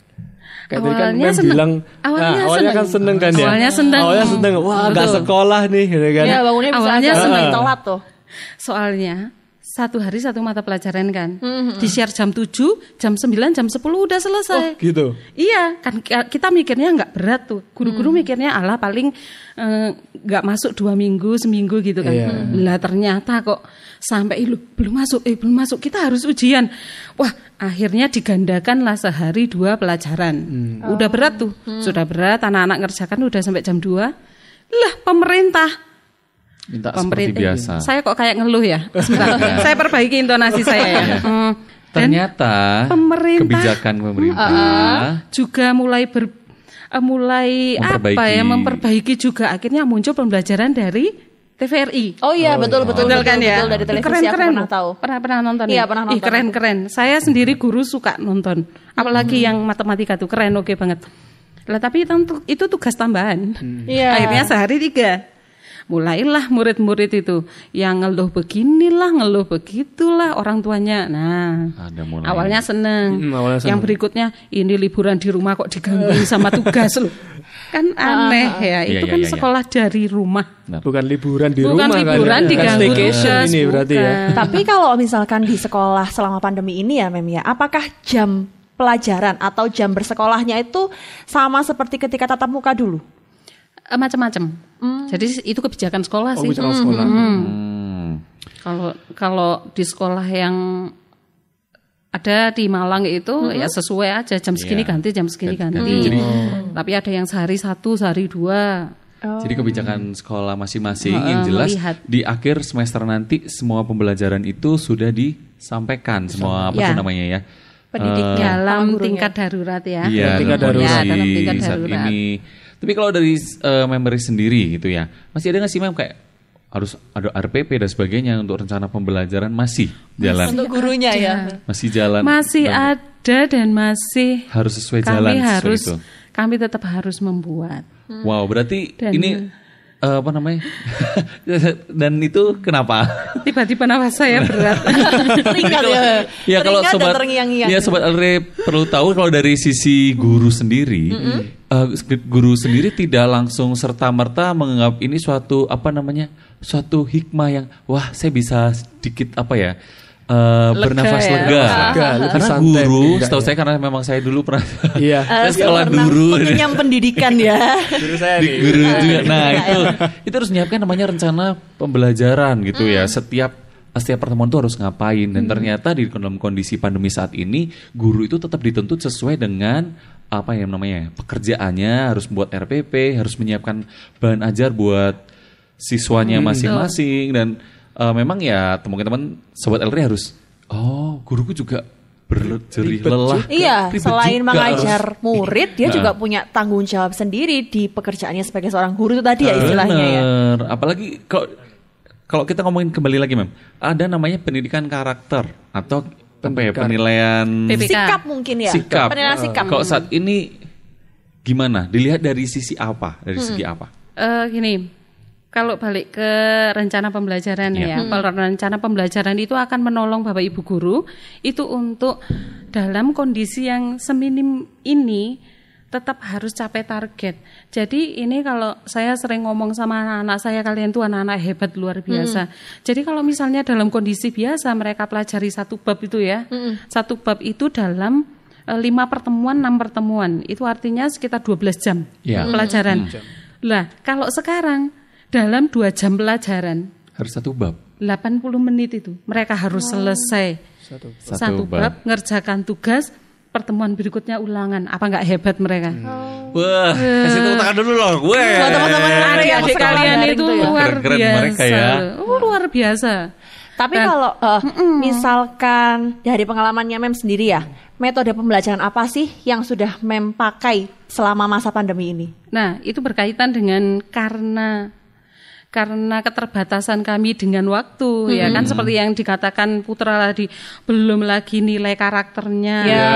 [SPEAKER 1] Kayak tadi kan
[SPEAKER 5] Awalnya
[SPEAKER 1] Mem
[SPEAKER 5] seneng.
[SPEAKER 1] bilang,
[SPEAKER 5] Awalnya
[SPEAKER 1] nah, awalnya kan
[SPEAKER 5] seneng.
[SPEAKER 1] seneng kan ya.
[SPEAKER 5] Awalnya seneng.
[SPEAKER 1] Awalnya seneng. Wah, enggak
[SPEAKER 5] Betul.
[SPEAKER 1] sekolah nih gitu kan.
[SPEAKER 2] Ya bangunnya bisa
[SPEAKER 5] Awalnya
[SPEAKER 2] agak
[SPEAKER 1] seneng.
[SPEAKER 2] telat tuh.
[SPEAKER 5] soalnya satu hari satu mata pelajaran kan di share jam 7 jam 9 jam 10 udah selesai
[SPEAKER 1] Gitu.
[SPEAKER 5] Iya, kan ki- kita mikirnya nggak berat tuh. Guru-guru mikirnya Allah paling eh, nggak masuk dua minggu, seminggu gitu kan.
[SPEAKER 1] Iya.
[SPEAKER 5] Lah ternyata kok sampai "Ih, lu belum masuk, eh belum masuk. Kita harus ujian. Wah, akhirnya digandakan lah sehari dua pelajaran. Udah berat tuh, sudah berat. Anak-anak ngerjakan udah sampai jam 2 Lah pemerintah
[SPEAKER 3] Minta seperti
[SPEAKER 5] pemerintah
[SPEAKER 3] biasa.
[SPEAKER 5] Saya kok kayak ngeluh ya. Sebentar. saya perbaiki intonasi saya ya. Hmm. Dan
[SPEAKER 3] Ternyata
[SPEAKER 5] pemerintah-
[SPEAKER 3] kebijakan pemerintah
[SPEAKER 5] juga mulai ber eh, mulai apa ya memperbaiki juga akhirnya muncul pembelajaran dari TVRI.
[SPEAKER 2] Oh iya betul betul
[SPEAKER 5] Betul
[SPEAKER 2] betul,
[SPEAKER 5] kan ya?
[SPEAKER 2] betul dari televisi
[SPEAKER 5] keren,
[SPEAKER 2] aku
[SPEAKER 5] keren
[SPEAKER 2] pernah tahu.
[SPEAKER 5] Pernah pernah nonton
[SPEAKER 2] Iya,
[SPEAKER 5] ya?
[SPEAKER 2] pernah
[SPEAKER 5] Ih,
[SPEAKER 2] nonton
[SPEAKER 5] keren keren. Saya sendiri guru suka nonton. Apalagi
[SPEAKER 2] Hmm.
[SPEAKER 5] yang matematika tuh keren oke banget. Lah tapi itu, itu tugas tambahan.
[SPEAKER 2] Iya.
[SPEAKER 5] Akhirnya sehari tiga. Mulailah murid-murid itu yang ngeluh beginilah, ngeluh begitulah orang tuanya. Nah,
[SPEAKER 3] ada mulai.
[SPEAKER 5] awalnya seneng.
[SPEAKER 1] Hmm, awalnya seneng.
[SPEAKER 5] Yang berikutnya ini liburan di rumah kok digangguin sama tugas loh. Kan aneh ya.
[SPEAKER 3] Iya,
[SPEAKER 5] Itu
[SPEAKER 3] iya,
[SPEAKER 5] kan
[SPEAKER 3] iya, iya.
[SPEAKER 5] sekolah dari rumah.
[SPEAKER 1] Bukan liburan di
[SPEAKER 5] Bukan
[SPEAKER 1] rumah
[SPEAKER 5] liburan
[SPEAKER 1] kan ya.
[SPEAKER 5] diganggu
[SPEAKER 1] Staycation
[SPEAKER 5] tugas,
[SPEAKER 1] ini berarti ya.
[SPEAKER 2] Tapi kalau misalkan di sekolah selama pandemi ini ya Mem ya, apakah jam pelajaran atau jam bersekolahnya itu sama seperti ketika tatap muka dulu?
[SPEAKER 5] Eh, macam-macam. Jadi itu kebijakan sekolah
[SPEAKER 1] Oh,
[SPEAKER 5] sih.
[SPEAKER 1] bicara sekolah.
[SPEAKER 3] Hmm.
[SPEAKER 5] Kalau kalau di sekolah yang ada di Malang itu ya sesuai aja jam segini
[SPEAKER 3] Iya.
[SPEAKER 5] ganti jam segini
[SPEAKER 3] Ganti-
[SPEAKER 5] ganti.
[SPEAKER 3] ganti. Jadi-
[SPEAKER 5] Tapi ada yang sehari satu, sehari dua.
[SPEAKER 3] Jadi kebijakan sekolah masing-masing yang
[SPEAKER 5] Heeh,
[SPEAKER 3] jelas
[SPEAKER 5] melihat.
[SPEAKER 3] di akhir semester nanti semua pembelajaran itu sudah disampaikan semua apa
[SPEAKER 5] Ya.
[SPEAKER 3] namanya ya.
[SPEAKER 2] Pendidiknya.
[SPEAKER 3] Eh,
[SPEAKER 5] dalam tingkat darurat ya.
[SPEAKER 3] Iya,
[SPEAKER 1] tingkat
[SPEAKER 3] dalam
[SPEAKER 1] darurat.
[SPEAKER 5] Ya, dalam tingkat
[SPEAKER 3] saat
[SPEAKER 5] darurat.
[SPEAKER 3] ini. Tapi kalau dari eh, member sendiri gitu ya, masih ada nggak sih mem kayak harus ada RPP dan sebagainya untuk rencana pembelajaran masih jalan,
[SPEAKER 2] Untuk gurunya ya.
[SPEAKER 3] masih jalan,
[SPEAKER 5] Masih
[SPEAKER 3] Dan
[SPEAKER 5] ada dan masih
[SPEAKER 3] harus sesuai
[SPEAKER 5] kami
[SPEAKER 3] jalan sesuai
[SPEAKER 5] harus
[SPEAKER 3] itu.
[SPEAKER 5] kami tetap harus membuat.
[SPEAKER 3] Wow, berarti
[SPEAKER 5] Dan-
[SPEAKER 3] ini eh, apa namanya? dan itu kenapa?
[SPEAKER 5] Tiba-tiba nafas saya berat.
[SPEAKER 2] Teringat ya.
[SPEAKER 3] Ya kalau sobat ya sobat Alre perlu tahu kalau dari sisi guru sendiri, eh, guru sendiri tidak langsung serta merta menganggap ini suatu apa namanya suatu hikmah yang wah saya bisa sedikit apa ya eh, bernafas
[SPEAKER 5] ya.
[SPEAKER 3] lega.
[SPEAKER 1] Lega, lebih
[SPEAKER 3] Karena
[SPEAKER 1] santai,
[SPEAKER 3] guru,
[SPEAKER 1] enggak
[SPEAKER 3] setahu
[SPEAKER 1] ya.
[SPEAKER 3] saya karena memang saya dulu pernah
[SPEAKER 1] Iya.
[SPEAKER 3] saya
[SPEAKER 2] Eh,
[SPEAKER 3] sekolah
[SPEAKER 2] pernah
[SPEAKER 3] guru.
[SPEAKER 2] Mengenyam pendidikan ya.
[SPEAKER 1] Guru saya
[SPEAKER 3] di
[SPEAKER 1] nih.
[SPEAKER 3] guru juga. Nah
[SPEAKER 2] Iya,
[SPEAKER 3] itu itu harus menyiapkan namanya rencana pembelajaran gitu ya. Setiap setiap pertemuan itu harus ngapain dan ternyata di dalam kondisi pandemi saat ini guru itu tetap dituntut sesuai dengan apa yang namanya pekerjaannya harus buat RPP harus menyiapkan bahan ajar buat siswanya masing-masing dan eh, memang ya teman-teman sobat LR harus oh guruku juga berjerih lelah
[SPEAKER 2] Iya,
[SPEAKER 3] Ribet
[SPEAKER 2] selain
[SPEAKER 3] juga
[SPEAKER 2] mengajar
[SPEAKER 3] harus-
[SPEAKER 2] murid, dia
[SPEAKER 3] Nah.
[SPEAKER 2] juga punya tanggung jawab sendiri di pekerjaannya sebagai seorang guru itu tadi ya istilahnya ya.
[SPEAKER 3] Bener. Apalagi kalau kalau kita ngomongin kembali lagi, Mem, ada namanya pendidikan karakter atau apa ya penilaian
[SPEAKER 5] PPK.
[SPEAKER 2] Sikap mungkin ya.
[SPEAKER 3] sikap.
[SPEAKER 2] Penilaian sikap.
[SPEAKER 3] Kalau saat ini gimana? Dilihat dari sisi apa? Dari
[SPEAKER 2] Hmm.
[SPEAKER 3] segi apa?
[SPEAKER 5] Eh gini, kalau balik ke rencana pembelajaran
[SPEAKER 3] Iya.
[SPEAKER 5] ya, kalau rencana pembelajaran itu akan menolong Bapak Ibu guru itu untuk dalam kondisi yang seminim ini tetap harus capai target. Jadi ini kalau saya sering ngomong sama anak-anak saya kalian tuh anak-anak hebat luar biasa. Jadi kalau misalnya dalam kondisi biasa mereka pelajari satu bab itu ya, satu bab itu dalam eh, lima pertemuan, enam pertemuan, itu artinya sekitar 12 jam
[SPEAKER 3] Ya.
[SPEAKER 5] pelajaran. Lah, kalau sekarang dalam dua jam pelajaran,
[SPEAKER 3] Harus satu bab.
[SPEAKER 5] 80 menit itu mereka harus selesai
[SPEAKER 1] Satu.
[SPEAKER 3] Satu
[SPEAKER 5] satu,
[SPEAKER 3] bab.
[SPEAKER 5] bab, ngerjakan tugas, pertemuan berikutnya ulangan. Apa nggak hebat mereka?
[SPEAKER 3] Wah, kasih tepuk tangan dulu loh. Gue.
[SPEAKER 2] Teman-teman
[SPEAKER 5] Adik-adik kalian itu
[SPEAKER 2] ya.
[SPEAKER 5] luar
[SPEAKER 3] Keren-keren
[SPEAKER 5] biasa.
[SPEAKER 3] mereka ya.
[SPEAKER 5] Oh, luar biasa.
[SPEAKER 2] Tapi
[SPEAKER 5] Dan-
[SPEAKER 2] kalau eh, misalkan dari pengalamannya Mem sendiri ya, metode pembelajaran apa sih yang sudah Mem pakai selama masa pandemi ini?
[SPEAKER 5] Nah, itu berkaitan dengan karena karena keterbatasan kami dengan waktu ya kan? Seperti yang dikatakan Putra tadi belum lagi nilai karakternya.
[SPEAKER 2] Ya.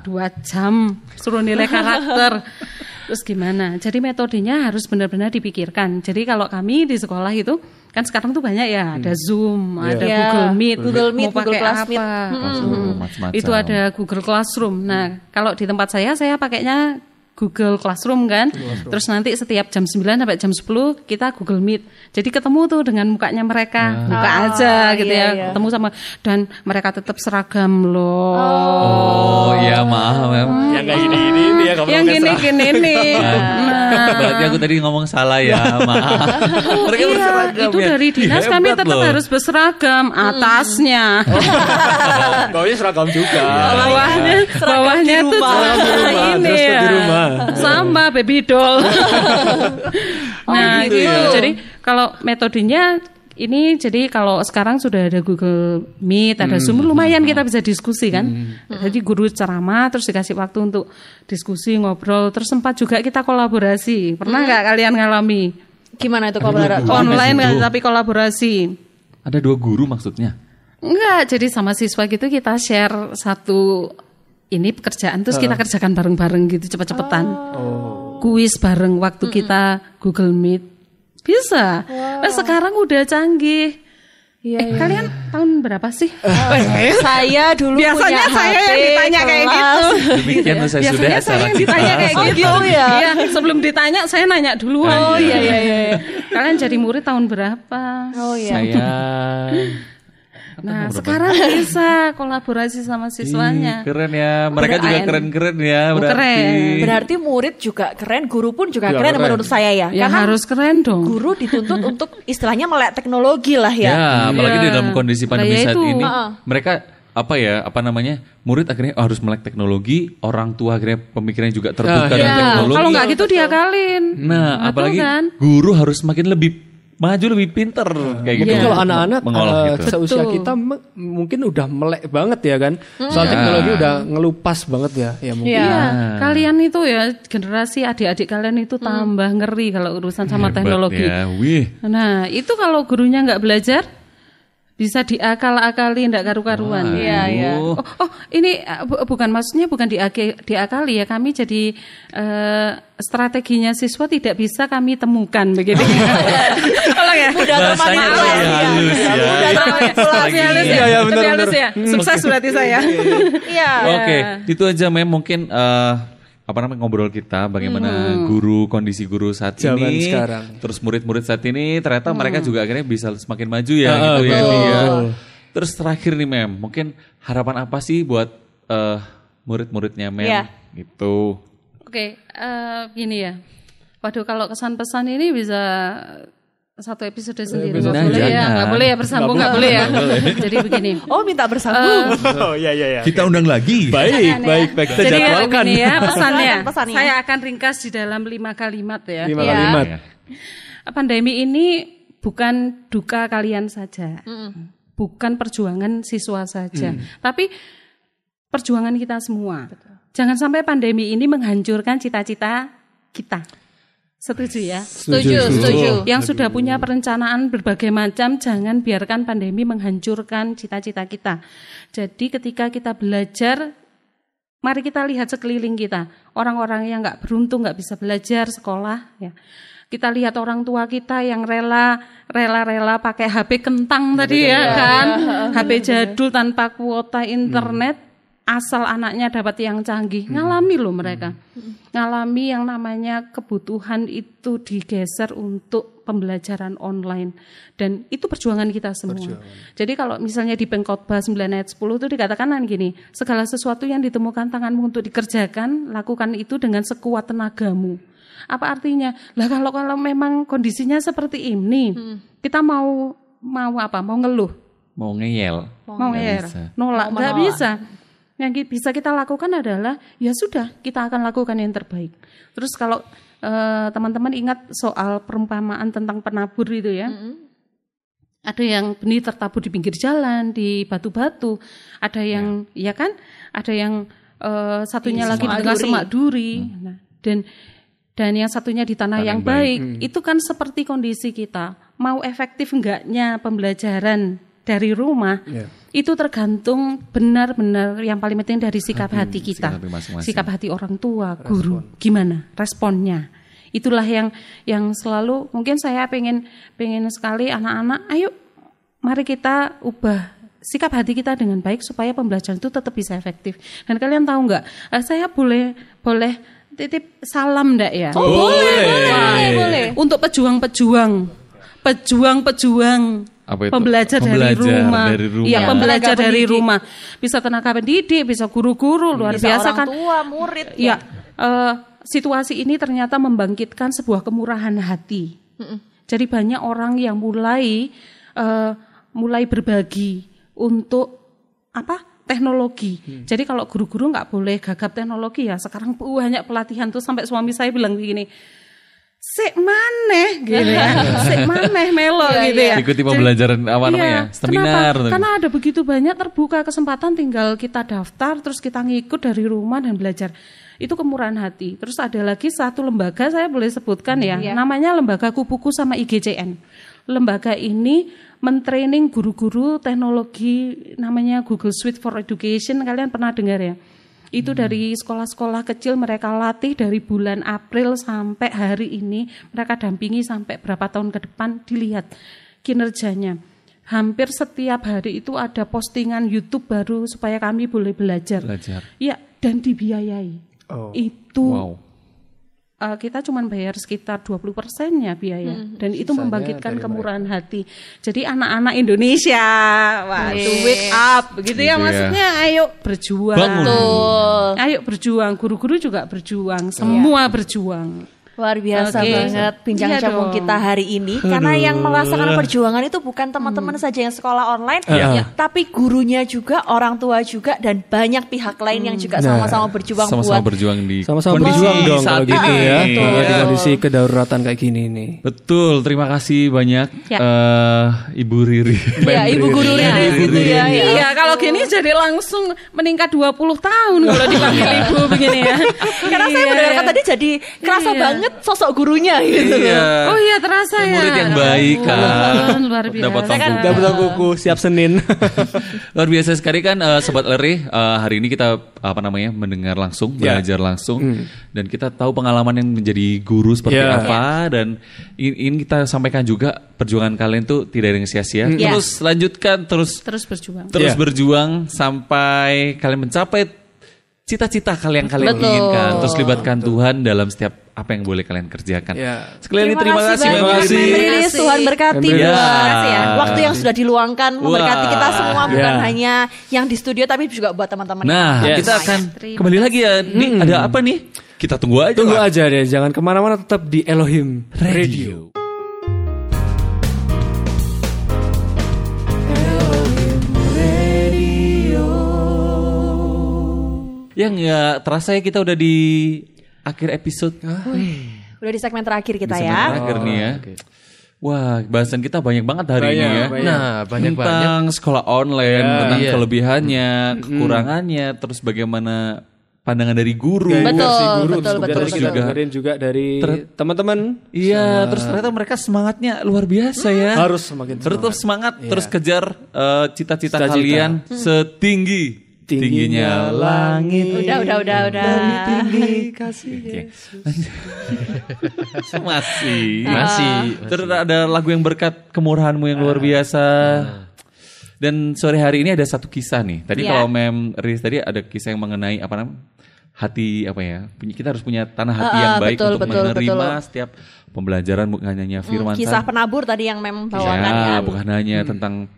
[SPEAKER 5] dua jam suruh nilai karakter. Terus gimana? Jadi metodenya harus benar-benar dipikirkan. Jadi kalau kami di sekolah itu kan sekarang tuh banyak ya ada Zoom ada
[SPEAKER 2] Ya.
[SPEAKER 5] Google Meet
[SPEAKER 2] Google Meet,
[SPEAKER 5] mau
[SPEAKER 2] Google
[SPEAKER 5] pakai
[SPEAKER 2] Classmeet.
[SPEAKER 5] apa?
[SPEAKER 3] Langsung macam-macam.
[SPEAKER 5] itu ada Google Classroom. Nah, kalau di tempat saya saya pakainya Google Classroom kan. Terus nanti setiap jam 9 sampai jam 10 kita Google Meet. Jadi ketemu tuh dengan mukanya mereka, buka
[SPEAKER 2] Ah,
[SPEAKER 5] aja gitu
[SPEAKER 2] iya,
[SPEAKER 5] ya.
[SPEAKER 2] iya.
[SPEAKER 5] Ketemu sama dan mereka tetap seragam loh.
[SPEAKER 3] Oh, iya maaf, Mem.
[SPEAKER 1] Yang kayak gini-gini ini ya kamu
[SPEAKER 5] Yang gini-gini nih. Nah,
[SPEAKER 3] Berarti aku tadi ngomong salah ya, maaf. Mereka
[SPEAKER 5] iya,
[SPEAKER 3] berseragam
[SPEAKER 5] itu
[SPEAKER 3] ya.
[SPEAKER 5] dari
[SPEAKER 3] Ih,
[SPEAKER 5] dinas kami
[SPEAKER 3] hebat
[SPEAKER 5] tetap
[SPEAKER 3] loh.
[SPEAKER 5] harus berseragam atasnya.
[SPEAKER 1] Baunya seragam juga.
[SPEAKER 5] bawahnya bawahnya tuh
[SPEAKER 2] rumah,
[SPEAKER 5] ini ya
[SPEAKER 1] di rumah.
[SPEAKER 5] Sama baby doll Nah,
[SPEAKER 3] gitu
[SPEAKER 5] gitu.
[SPEAKER 3] ya.
[SPEAKER 5] Jadi kalau metodenya ini jadi kalau sekarang sudah ada Google Meet, ada Zoom, lumayan kita bisa diskusi kan. Jadi guru ceramah terus dikasih waktu untuk diskusi, ngobrol, terus sempat juga kita kolaborasi. Pernah nggak kalian ngalami
[SPEAKER 2] Gimana itu kolaborasi?
[SPEAKER 5] online kan, tapi kolaborasi?
[SPEAKER 3] Ada dua guru maksudnya.
[SPEAKER 5] Enggak, jadi sama siswa gitu kita share satu ini pekerjaan terus kita kerjakan bareng-bareng gitu cepet-cepetan. Kuis bareng waktu kita Google Meet. Bisa. Nah, sekarang udah canggih. eh, kalian tahun berapa sih?
[SPEAKER 2] saya dulu
[SPEAKER 5] Biasanya
[SPEAKER 2] punya
[SPEAKER 5] saya yang
[SPEAKER 2] HP
[SPEAKER 5] ditanya kayak
[SPEAKER 2] kelas.
[SPEAKER 5] gitu.
[SPEAKER 3] Demikian saya sudah
[SPEAKER 5] Biasanya saya
[SPEAKER 3] acara
[SPEAKER 5] yang
[SPEAKER 3] kita.
[SPEAKER 5] ditanya kayak
[SPEAKER 2] Oh,
[SPEAKER 5] gitu.
[SPEAKER 2] gitu ya?
[SPEAKER 5] Iya, sebelum ditanya saya nanya duluan.
[SPEAKER 3] Oh, iya,
[SPEAKER 2] iya, iya.
[SPEAKER 5] Kalian jadi murid tahun berapa?
[SPEAKER 2] Oh iya.
[SPEAKER 3] Saya
[SPEAKER 5] Nah, sekarang bisa kolaborasi sama siswanya.
[SPEAKER 3] Ih, keren ya. Mereka
[SPEAKER 5] Udah
[SPEAKER 3] juga keren-keren ya
[SPEAKER 5] Oh,
[SPEAKER 3] berarti.
[SPEAKER 5] keren.
[SPEAKER 2] Berarti murid juga keren, guru pun juga
[SPEAKER 1] Juga
[SPEAKER 2] keren,
[SPEAKER 1] keren.
[SPEAKER 2] menurut saya ya.
[SPEAKER 5] Ya
[SPEAKER 2] Karena
[SPEAKER 5] harus keren dong.
[SPEAKER 2] guru dituntut untuk istilahnya melek teknologi lah
[SPEAKER 3] Ya,
[SPEAKER 2] ya.
[SPEAKER 3] apalagi
[SPEAKER 5] Iya.
[SPEAKER 3] di dalam kondisi pandemi
[SPEAKER 5] ya
[SPEAKER 3] saat
[SPEAKER 5] itu.
[SPEAKER 3] ini, mereka apa ya, apa namanya, murid akhirnya harus melek teknologi, orang tua akhirnya pemikirannya juga terbuka
[SPEAKER 1] Ah,
[SPEAKER 3] dengan
[SPEAKER 1] iya.
[SPEAKER 3] teknologi.
[SPEAKER 5] Kalau nggak gitu diakalin.
[SPEAKER 3] Nah,
[SPEAKER 5] Betul
[SPEAKER 3] apalagi
[SPEAKER 5] kan?
[SPEAKER 3] guru harus makin lebih maju, lebih pinter kayak gitu.
[SPEAKER 1] Mungkin kalau anak-anak
[SPEAKER 3] mengolah
[SPEAKER 1] eh,
[SPEAKER 3] gitu.
[SPEAKER 1] seusia kita mungkin udah melek banget ya kan. Soal
[SPEAKER 3] Ya.
[SPEAKER 1] teknologi udah ngelupas banget ya. Ya mungkin.
[SPEAKER 2] Iya.
[SPEAKER 5] Iya, kalian itu ya generasi adik-adik kalian itu tambah ngeri kalau urusan sama
[SPEAKER 3] Hebat
[SPEAKER 5] teknologi.
[SPEAKER 3] ya. Wih,
[SPEAKER 5] Nah, itu kalau gurunya nggak belajar bisa diakal-akali nggak karu-karuan.
[SPEAKER 2] Iya, iya.
[SPEAKER 5] Oh, oh, ini uh, bu- bukan maksudnya bukan diake- diakali ya. Kami jadi eh, strateginya siswa tidak bisa kami temukan begitu. Tolong ya.
[SPEAKER 2] Mudah termanipulasi ya.
[SPEAKER 3] halus ya.
[SPEAKER 2] Mudah termanipulasi.
[SPEAKER 5] Lebih halus ya.
[SPEAKER 1] Iya, iya,
[SPEAKER 5] Lebih
[SPEAKER 1] benar, benar.
[SPEAKER 5] ya. Sukses berarti saya.
[SPEAKER 2] Iya.
[SPEAKER 3] Oke, itu aja mem mungkin eh, apa namanya ngobrol kita bagaimana guru kondisi guru saat
[SPEAKER 1] Zaman
[SPEAKER 3] ini,
[SPEAKER 1] sekarang.
[SPEAKER 3] terus murid-murid saat ini ternyata mereka juga akhirnya bisa semakin maju ya
[SPEAKER 1] Ah,
[SPEAKER 3] gitu ya.
[SPEAKER 1] betul.
[SPEAKER 3] Dia. Terus terakhir nih mem, mungkin harapan apa sih buat eh, murid-muridnya mem
[SPEAKER 2] Iya.
[SPEAKER 3] gitu?
[SPEAKER 5] Oke, eh, gini ya. Waduh, kalau kesan pesan ini bisa satu episode sendiri.
[SPEAKER 1] episode
[SPEAKER 5] Nggak boleh ya, nggak boleh ya bersambung, nggak boleh ya. Jadi begini.
[SPEAKER 2] Oh minta bersambung.
[SPEAKER 1] Oh iya iya iya.
[SPEAKER 3] Kita undang lagi.
[SPEAKER 1] Baik, baik, baik. Kita
[SPEAKER 5] Jadi ya
[SPEAKER 1] jadwalkan.
[SPEAKER 5] begini ya pesannya.
[SPEAKER 2] Pesannya.
[SPEAKER 5] Saya akan ringkas di dalam lima kalimat ya.
[SPEAKER 1] Lima
[SPEAKER 2] Iya.
[SPEAKER 1] kalimat.
[SPEAKER 5] Pandemi ini bukan duka kalian saja, bukan perjuangan siswa saja, tapi perjuangan kita semua. Jangan sampai pandemi ini menghancurkan cita-cita kita. Setuju ya?
[SPEAKER 2] Setuju, setuju.
[SPEAKER 5] Yang sudah punya perencanaan berbagai macam, jangan biarkan pandemi menghancurkan cita-cita kita. Jadi ketika kita belajar, mari kita lihat sekeliling kita. Orang-orang yang nggak beruntung, nggak bisa belajar sekolah, ya. Kita lihat orang tua kita yang rela, rela-rela pakai HP kentang tadi ya kan, HP jadul tanpa kuota internet, asal anaknya dapat yang canggih. Ngalami loh mereka, ngalami yang namanya kebutuhan itu digeser untuk pembelajaran online dan itu perjuangan kita semua. Jadi kalau misalnya di Pengkhotbah 9 ayat 10 itu dikatakan kan gini, segala sesuatu yang ditemukan tanganmu untuk dikerjakan, lakukan itu dengan sekuat tenagamu. Apa artinya? Lah kalau kalau memang kondisinya seperti ini, kita mau mau apa? Mau ngeluh,
[SPEAKER 3] Mau ngeyel.
[SPEAKER 5] mau
[SPEAKER 3] Nggak
[SPEAKER 5] ngeyel,
[SPEAKER 3] bisa.
[SPEAKER 5] nolak,
[SPEAKER 2] Mau
[SPEAKER 5] nggak bisa. Yang bisa kita lakukan adalah ya sudah kita akan lakukan yang terbaik. Terus kalau eh, teman-teman ingat soal perumpamaan tentang penabur itu ya, ada yang benih tertabur di pinggir jalan, di batu-batu, ada yang ya, kan, ada yang eh, satunya
[SPEAKER 2] Di
[SPEAKER 5] lagi di
[SPEAKER 2] semak
[SPEAKER 5] tengah
[SPEAKER 2] duri.
[SPEAKER 5] semak duri, Nah, dan dan yang satunya di tanah,
[SPEAKER 3] Tanah
[SPEAKER 5] yang
[SPEAKER 3] baik.
[SPEAKER 5] baik. Itu kan seperti kondisi kita. Mau efektif enggaknya pembelajaran dari rumah,
[SPEAKER 1] Iya.
[SPEAKER 5] itu tergantung benar-benar yang paling penting dari sikap hati kita.
[SPEAKER 3] sikap hati masing-masing.
[SPEAKER 5] Sikap hati orang tua, guru, gimana responnya. Itulah yang yang selalu mungkin saya pengen pengen sekali anak-anak, ayo mari kita ubah sikap hati kita dengan baik supaya pembelajaran itu tetap bisa efektif. Dan kalian tahu nggak? eh, saya boleh boleh titip salam ndak ya?
[SPEAKER 2] Oh, boleh, boleh, boleh.
[SPEAKER 5] Untuk pejuang-pejuang, pejuang-pejuang
[SPEAKER 3] Apa itu?
[SPEAKER 5] pembelajar, dari
[SPEAKER 3] Pembelajar
[SPEAKER 5] rumah,
[SPEAKER 3] dari rumah.
[SPEAKER 5] iya
[SPEAKER 3] Ya,
[SPEAKER 5] pembelajar
[SPEAKER 2] tenaga
[SPEAKER 5] dari
[SPEAKER 2] pendidik.
[SPEAKER 5] rumah, bisa tenaga pendidik, bisa guru-guru luar
[SPEAKER 2] Bisa
[SPEAKER 5] biasa
[SPEAKER 2] orang
[SPEAKER 5] kan?
[SPEAKER 2] tua, murid.
[SPEAKER 5] Ya, eh, situasi ini ternyata membangkitkan sebuah kemurahan hati. Jadi banyak orang yang mulai eh, mulai berbagi untuk apa? teknologi. Jadi kalau guru-guru nggak boleh gagap teknologi ya. Sekarang banyak pelatihan tuh sampai suami saya bilang begini, sik maneh gitu ya. Sik maneh melo gitu ya.
[SPEAKER 3] Ikuti pembelajaran apa namanya?
[SPEAKER 5] Iya,
[SPEAKER 3] Seminar.
[SPEAKER 5] Kenapa? Karena ada begitu banyak terbuka kesempatan tinggal kita daftar terus kita ngikut dari rumah dan belajar. Itu kemurahan hati. Terus ada lagi satu lembaga saya boleh sebutkan ya. Namanya Lembaga Kupuku sama IGCN. Lembaga ini mentraining guru-guru teknologi namanya Google Suite for Education. Kalian pernah dengar ya? Itu dari sekolah-sekolah kecil mereka latih dari bulan April sampai hari ini mereka dampingi sampai berapa tahun ke depan dilihat kinerjanya. Hampir setiap hari itu ada postingan YouTube baru supaya kami boleh belajar.
[SPEAKER 3] Belajar.
[SPEAKER 5] Iya, dan dibiayai.
[SPEAKER 1] Oh.
[SPEAKER 5] Itu
[SPEAKER 3] Wow.
[SPEAKER 5] Uh, kita cuma bayar sekitar 20 persennya biaya dan itu membangkitkan kemurahan hati. Jadi anak-anak Indonesia, wah to wake up begitu
[SPEAKER 3] Gitu
[SPEAKER 5] ya
[SPEAKER 3] ya.
[SPEAKER 5] maksudnya ayo berjuang.
[SPEAKER 3] Bangun.
[SPEAKER 5] Ayo berjuang, guru-guru juga berjuang, semua berjuang.
[SPEAKER 2] Luar biasa
[SPEAKER 5] Oke.
[SPEAKER 2] banget bincang
[SPEAKER 5] Iya
[SPEAKER 2] cabung kita hari ini karena yang merasakan perjuangan itu bukan teman-teman saja yang sekolah online, ya, tapi gurunya juga, orang tua juga dan banyak pihak lain yang juga sama-sama berjuang
[SPEAKER 3] Sama-sama
[SPEAKER 2] buat
[SPEAKER 3] berjuang di
[SPEAKER 1] Sama-sama
[SPEAKER 3] kondisi
[SPEAKER 1] berjuang dong
[SPEAKER 3] saat
[SPEAKER 1] kalau gitu
[SPEAKER 3] ini.
[SPEAKER 1] ya.
[SPEAKER 3] Iya.
[SPEAKER 1] Kalau di kondisi kedaruratan kayak gini nih.
[SPEAKER 3] Betul, terima kasih banyak
[SPEAKER 5] Ya.
[SPEAKER 3] eh, Ibu Riri.
[SPEAKER 2] ya ibu guru Riri gitu ya. ya.
[SPEAKER 5] Iya, kalau gini jadi langsung meningkat 20 tahun kalau dipanggil ibu begini ya.
[SPEAKER 2] Karena saya
[SPEAKER 5] Iya,
[SPEAKER 2] mendengarkan
[SPEAKER 5] iya.
[SPEAKER 2] tadi jadi kerasa
[SPEAKER 5] Iya.
[SPEAKER 2] Banget sosok gurunya gitu.
[SPEAKER 3] Iya.
[SPEAKER 5] Oh iya terasa ya.
[SPEAKER 3] Murid yang baik kan.
[SPEAKER 5] Luar biasa.
[SPEAKER 3] Dapat
[SPEAKER 2] Saya kan-
[SPEAKER 3] tanggung
[SPEAKER 1] Dapat kuku siap Senin.
[SPEAKER 3] Luar biasa sekali kan eh, Sobat Leri eh, Hari ini kita apa namanya Mendengar langsung
[SPEAKER 1] Ya.
[SPEAKER 3] Belajar langsung Dan kita tahu pengalaman yang menjadi guru Seperti
[SPEAKER 1] Ya.
[SPEAKER 3] apa Dan in- ini kita sampaikan juga Perjuangan kalian tuh tidak ada yang sia-sia
[SPEAKER 2] Ya.
[SPEAKER 3] Terus lanjutkan Terus
[SPEAKER 5] terus berjuang.
[SPEAKER 3] terus
[SPEAKER 1] Ya.
[SPEAKER 3] berjuang Sampai kalian mencapai Cita-cita kalian kalian
[SPEAKER 2] Betul.
[SPEAKER 3] inginkan Terus libatkan Tuhan dalam setiap apa yang boleh kalian kerjakan
[SPEAKER 1] Ya.
[SPEAKER 3] Sekali lagi terima kasih
[SPEAKER 2] banyak,
[SPEAKER 3] Terima kasih
[SPEAKER 2] Mem Riris. Tuhan berkati
[SPEAKER 1] Riris.
[SPEAKER 2] buat
[SPEAKER 3] Ya.
[SPEAKER 2] waktu yang sudah diluangkan memberkati
[SPEAKER 3] Wah.
[SPEAKER 2] kita semua bukan
[SPEAKER 1] Ya.
[SPEAKER 2] hanya yang di studio tapi juga buat teman-teman.
[SPEAKER 3] Nah
[SPEAKER 1] Yes.
[SPEAKER 3] kita akan
[SPEAKER 5] Terima
[SPEAKER 3] kembali lagi ya Nih ada apa nih Kita tunggu aja
[SPEAKER 1] Tunggu
[SPEAKER 3] lah.
[SPEAKER 1] aja deh, jangan ke mana-mana tetap di Elohim Radio.
[SPEAKER 3] Yang nggak terasa ya kita udah di akhir episode.
[SPEAKER 2] Udah di segmen terakhir kita
[SPEAKER 3] Di segmen
[SPEAKER 2] ya.
[SPEAKER 3] Terakhir nih ya. Wah, bahasan kita banyak banget hari ini
[SPEAKER 1] Banyak,
[SPEAKER 3] ya.
[SPEAKER 1] banyak.
[SPEAKER 4] Nah, banyak-banyak.
[SPEAKER 3] Tentang sekolah online, tentang
[SPEAKER 4] Iya.
[SPEAKER 3] kelebihannya, kekurangannya, terus bagaimana pandangan dari guru.
[SPEAKER 2] Betul,
[SPEAKER 1] Versi guru,
[SPEAKER 2] betul,
[SPEAKER 1] terus
[SPEAKER 2] betul,
[SPEAKER 1] kemudian
[SPEAKER 3] betul.
[SPEAKER 1] kita dengerin juga dari teman-teman.
[SPEAKER 3] Iya, terus ternyata mereka semangatnya luar biasa ya.
[SPEAKER 1] Harus semakin
[SPEAKER 3] Tetap semangat, terus kejar eh, cita-cita
[SPEAKER 1] Cita-cita.
[SPEAKER 3] kalian setinggi tingginya langit.
[SPEAKER 2] Udah, udah, udah, udah.
[SPEAKER 3] Oke. Masih.
[SPEAKER 4] Masih.
[SPEAKER 3] Terus ada lagu yang berkat kemurahanmu yang luar biasa. Dan sore hari ini ada satu kisah nih. Tadi
[SPEAKER 2] Iya.
[SPEAKER 3] kalau Mem Riz tadi ada kisah yang mengenai apa namanya? hati apa ya? Kita harus punya tanah hati
[SPEAKER 2] Ah,
[SPEAKER 3] yang
[SPEAKER 2] ah,
[SPEAKER 3] baik
[SPEAKER 2] betul,
[SPEAKER 3] untuk
[SPEAKER 2] betul,
[SPEAKER 3] menerima
[SPEAKER 2] betul.
[SPEAKER 3] setiap pembelajaran bukan hanya firman
[SPEAKER 2] Kisah
[SPEAKER 3] Tuhan.
[SPEAKER 2] penabur tadi yang memang bawakan
[SPEAKER 3] Ya,
[SPEAKER 2] ya.
[SPEAKER 3] bukan hanya tentang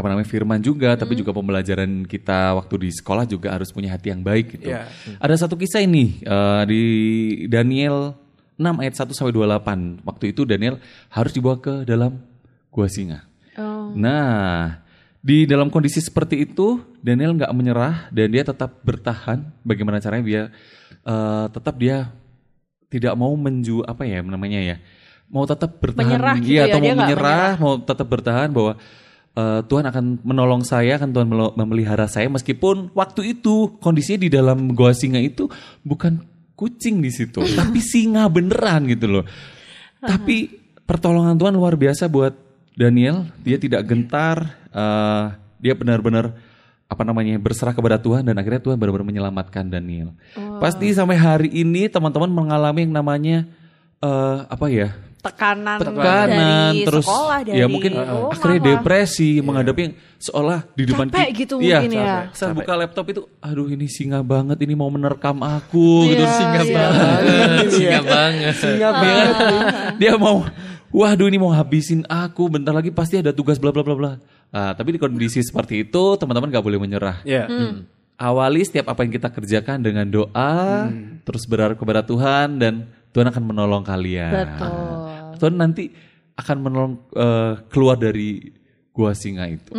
[SPEAKER 3] apa namanya firman juga, tapi juga pembelajaran kita waktu di sekolah juga harus punya hati yang baik gitu.
[SPEAKER 1] Ya.
[SPEAKER 3] Ada satu kisah ini eh, di Daniel 6 ayat 1 sampai 28. Waktu itu Daniel harus dibawa ke dalam gua singa.
[SPEAKER 2] Oh.
[SPEAKER 3] Nah, di dalam kondisi seperti itu Daniel nggak menyerah dan dia tetap bertahan. Bagaimana caranya dia eh, tetap dia tidak mau menju apa ya namanya ya mau tetap bertahan
[SPEAKER 2] Menyerah gitu
[SPEAKER 3] iya
[SPEAKER 2] ya,
[SPEAKER 3] atau
[SPEAKER 2] dia
[SPEAKER 3] mau
[SPEAKER 2] nggak
[SPEAKER 3] menyerah mau tetap bertahan bahwa eh, Tuhan akan menolong saya akan Tuhan memelihara saya. Meskipun waktu itu kondisinya di dalam goa singa itu bukan kucing di situ tapi singa beneran gitu loh. Tapi pertolongan Tuhan luar biasa buat Daniel. Dia tidak gentar eh, dia benar-benar apa namanya berserah kepada Tuhan dan akhirnya Tuhan benar-benar menyelamatkan Daniel. Pasti sampai hari ini teman-teman mengalami yang namanya eh, apa ya
[SPEAKER 2] Tekanan,
[SPEAKER 3] tekanan
[SPEAKER 2] dari
[SPEAKER 3] terus
[SPEAKER 2] sekolah dari
[SPEAKER 3] ya mungkin
[SPEAKER 2] rumah
[SPEAKER 3] akhirnya
[SPEAKER 2] lah.
[SPEAKER 3] depresi menghadapi yang seolah di depan
[SPEAKER 2] Capek
[SPEAKER 3] ki-
[SPEAKER 2] gitu
[SPEAKER 3] iya,
[SPEAKER 2] mungkin ya.
[SPEAKER 3] Saya buka laptop itu aduh ini singa banget ini mau menerkam aku gitu
[SPEAKER 2] Iya,
[SPEAKER 3] singa
[SPEAKER 2] iya.
[SPEAKER 3] banget
[SPEAKER 4] Singa banget.
[SPEAKER 1] Singa
[SPEAKER 3] Dia kan, dia mau waduh ini mau habisin aku bentar lagi pasti ada tugas bla bla bla bla. Ah, tapi di kondisi seperti itu teman-teman gak boleh menyerah.
[SPEAKER 1] Ya.
[SPEAKER 3] Awali setiap apa yang kita kerjakan dengan doa, terus berharap kepada Tuhan dan Tuhan akan menolong kalian.
[SPEAKER 2] Betul.
[SPEAKER 3] Tuhan nanti akan menolong eh, keluar dari gua singa itu.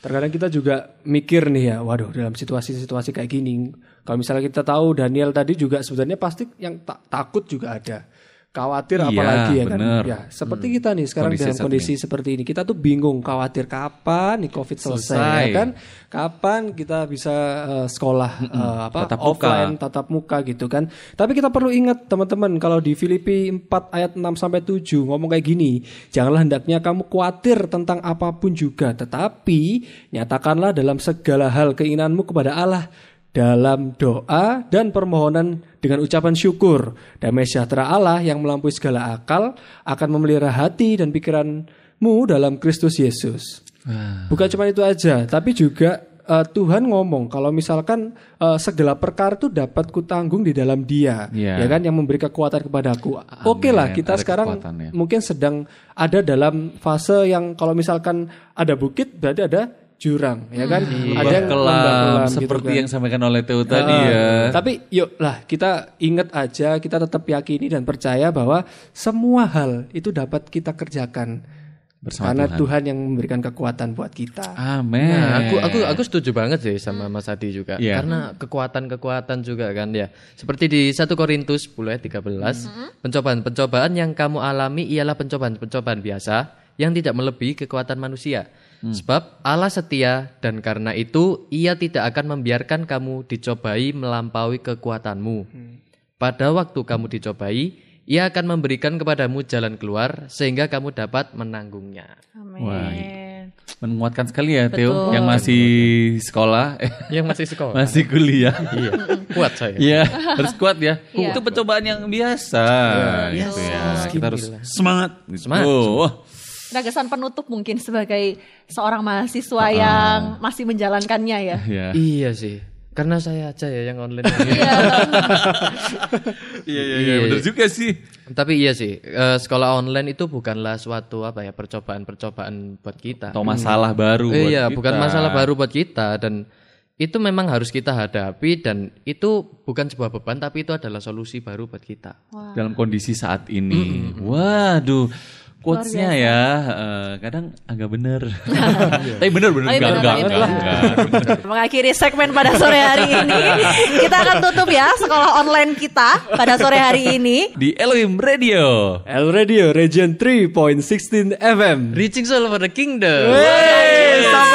[SPEAKER 1] Terkadang kita juga mikir nih ya, waduh dalam situasi-situasi kayak gini, kalau misalnya kita tahu Daniel tadi juga sebenarnya pasti yang tak- takut juga ada. Khawatir
[SPEAKER 3] Iya,
[SPEAKER 1] apalagi ya kan.
[SPEAKER 3] bener.
[SPEAKER 1] Ya, seperti kita nih sekarang
[SPEAKER 3] Kondisi
[SPEAKER 1] dalam kondisi seperti ini, kita tuh bingung khawatir kapan nih Covid selesai,
[SPEAKER 3] Selesai.
[SPEAKER 1] ya kan? Kapan kita bisa eh, sekolah eh, apa
[SPEAKER 3] tatap muka.
[SPEAKER 1] offline tatap muka gitu kan. Tapi kita perlu ingat teman-teman kalau di Filipi 4 ayat 6 sampai 7 ngomong kayak gini, janganlah hendaknya kamu khawatir tentang apa pun juga, tetapi nyatakanlah dalam segala hal keinginanmu kepada Allah dalam doa dan permohonan dengan ucapan syukur. Damai sejahtera Allah yang melampaui segala akal akan memelihara hati dan pikiranmu dalam Kristus Yesus. Bukan cuma itu aja, tapi juga eh, Tuhan ngomong kalau misalkan eh, segala perkara itu dapat kutanggung di dalam Dia,
[SPEAKER 3] Iya.
[SPEAKER 1] ya kan yang memberi kekuatan kepadaku. Oke lah, kita
[SPEAKER 3] ada
[SPEAKER 1] sekarang
[SPEAKER 3] kekuatannya.
[SPEAKER 1] mungkin sedang ada dalam fase yang kalau misalkan ada bukit berarti ada jurang, ya kan? Ada yang
[SPEAKER 3] kelam
[SPEAKER 1] gitu
[SPEAKER 3] seperti
[SPEAKER 1] kan.
[SPEAKER 3] yang sampaikan oleh Teo tadi
[SPEAKER 1] Ah,
[SPEAKER 3] ya.
[SPEAKER 1] Tapi yuk lah kita ingat aja, kita tetap yakini dan percaya bahwa semua hal itu dapat kita kerjakan
[SPEAKER 3] Bersama
[SPEAKER 1] karena
[SPEAKER 3] Tuhan.
[SPEAKER 1] Tuhan. yang memberikan kekuatan buat kita.
[SPEAKER 3] Amin.
[SPEAKER 4] Nah, aku aku aku setuju banget sih sama Mas Adi juga.
[SPEAKER 3] Iya.
[SPEAKER 4] Karena kekuatan-kekuatan juga kan ya. Seperti di 1 Korintus 10 ayat 13, pencobaan-pencobaan yang kamu alami ialah pencobaan-pencobaan biasa yang tidak melebihi kekuatan manusia. Sebab Allah setia dan karena itu ia tidak akan membiarkan kamu dicobai melampaui kekuatanmu. Pada waktu kamu dicobai, ia akan memberikan kepadamu jalan keluar sehingga kamu dapat menanggungnya.
[SPEAKER 2] Amin.
[SPEAKER 3] Wah, Menguatkan sekali ya Teo yang masih sekolah,
[SPEAKER 4] Yang masih sekolah.
[SPEAKER 3] masih kuliah.
[SPEAKER 4] iya, kuat saya.
[SPEAKER 3] Iya, harus kuat ya.
[SPEAKER 2] Iya.
[SPEAKER 3] Itu pencobaan yang biasa gitu ya. Kita harus semangat. Gitu.
[SPEAKER 4] Semangat.
[SPEAKER 3] Wah.
[SPEAKER 2] Nah, kesan penutup mungkin sebagai seorang mahasiswa yang masih menjalankannya ya.
[SPEAKER 3] Ya.
[SPEAKER 4] Iya sih. Karena saya aja ya yang online.
[SPEAKER 3] Iya, iya, iya, benar juga sih.
[SPEAKER 4] Tapi iya sih, eh, sekolah online itu bukanlah suatu apa ya percobaan-percobaan buat kita.
[SPEAKER 3] Atau masalah baru buat
[SPEAKER 4] iya,
[SPEAKER 3] kita.
[SPEAKER 4] bukan masalah baru buat kita dan itu memang harus kita hadapi dan itu bukan sebuah beban tapi itu adalah solusi baru buat kita.
[SPEAKER 3] dalam kondisi saat ini. Waduh, quotes-nya ya eh, kadang agak bener. Tapi bener bener enggak,
[SPEAKER 2] bener,
[SPEAKER 3] enggak.
[SPEAKER 2] Mengakhiri segmen pada sore hari ini, kita akan tutup ya sekolah online kita pada sore hari ini.
[SPEAKER 3] Di Elohim Radio.
[SPEAKER 1] L Radio Region 3.16 FM.
[SPEAKER 4] Reaching Soul for the Kingdom.
[SPEAKER 1] Hey!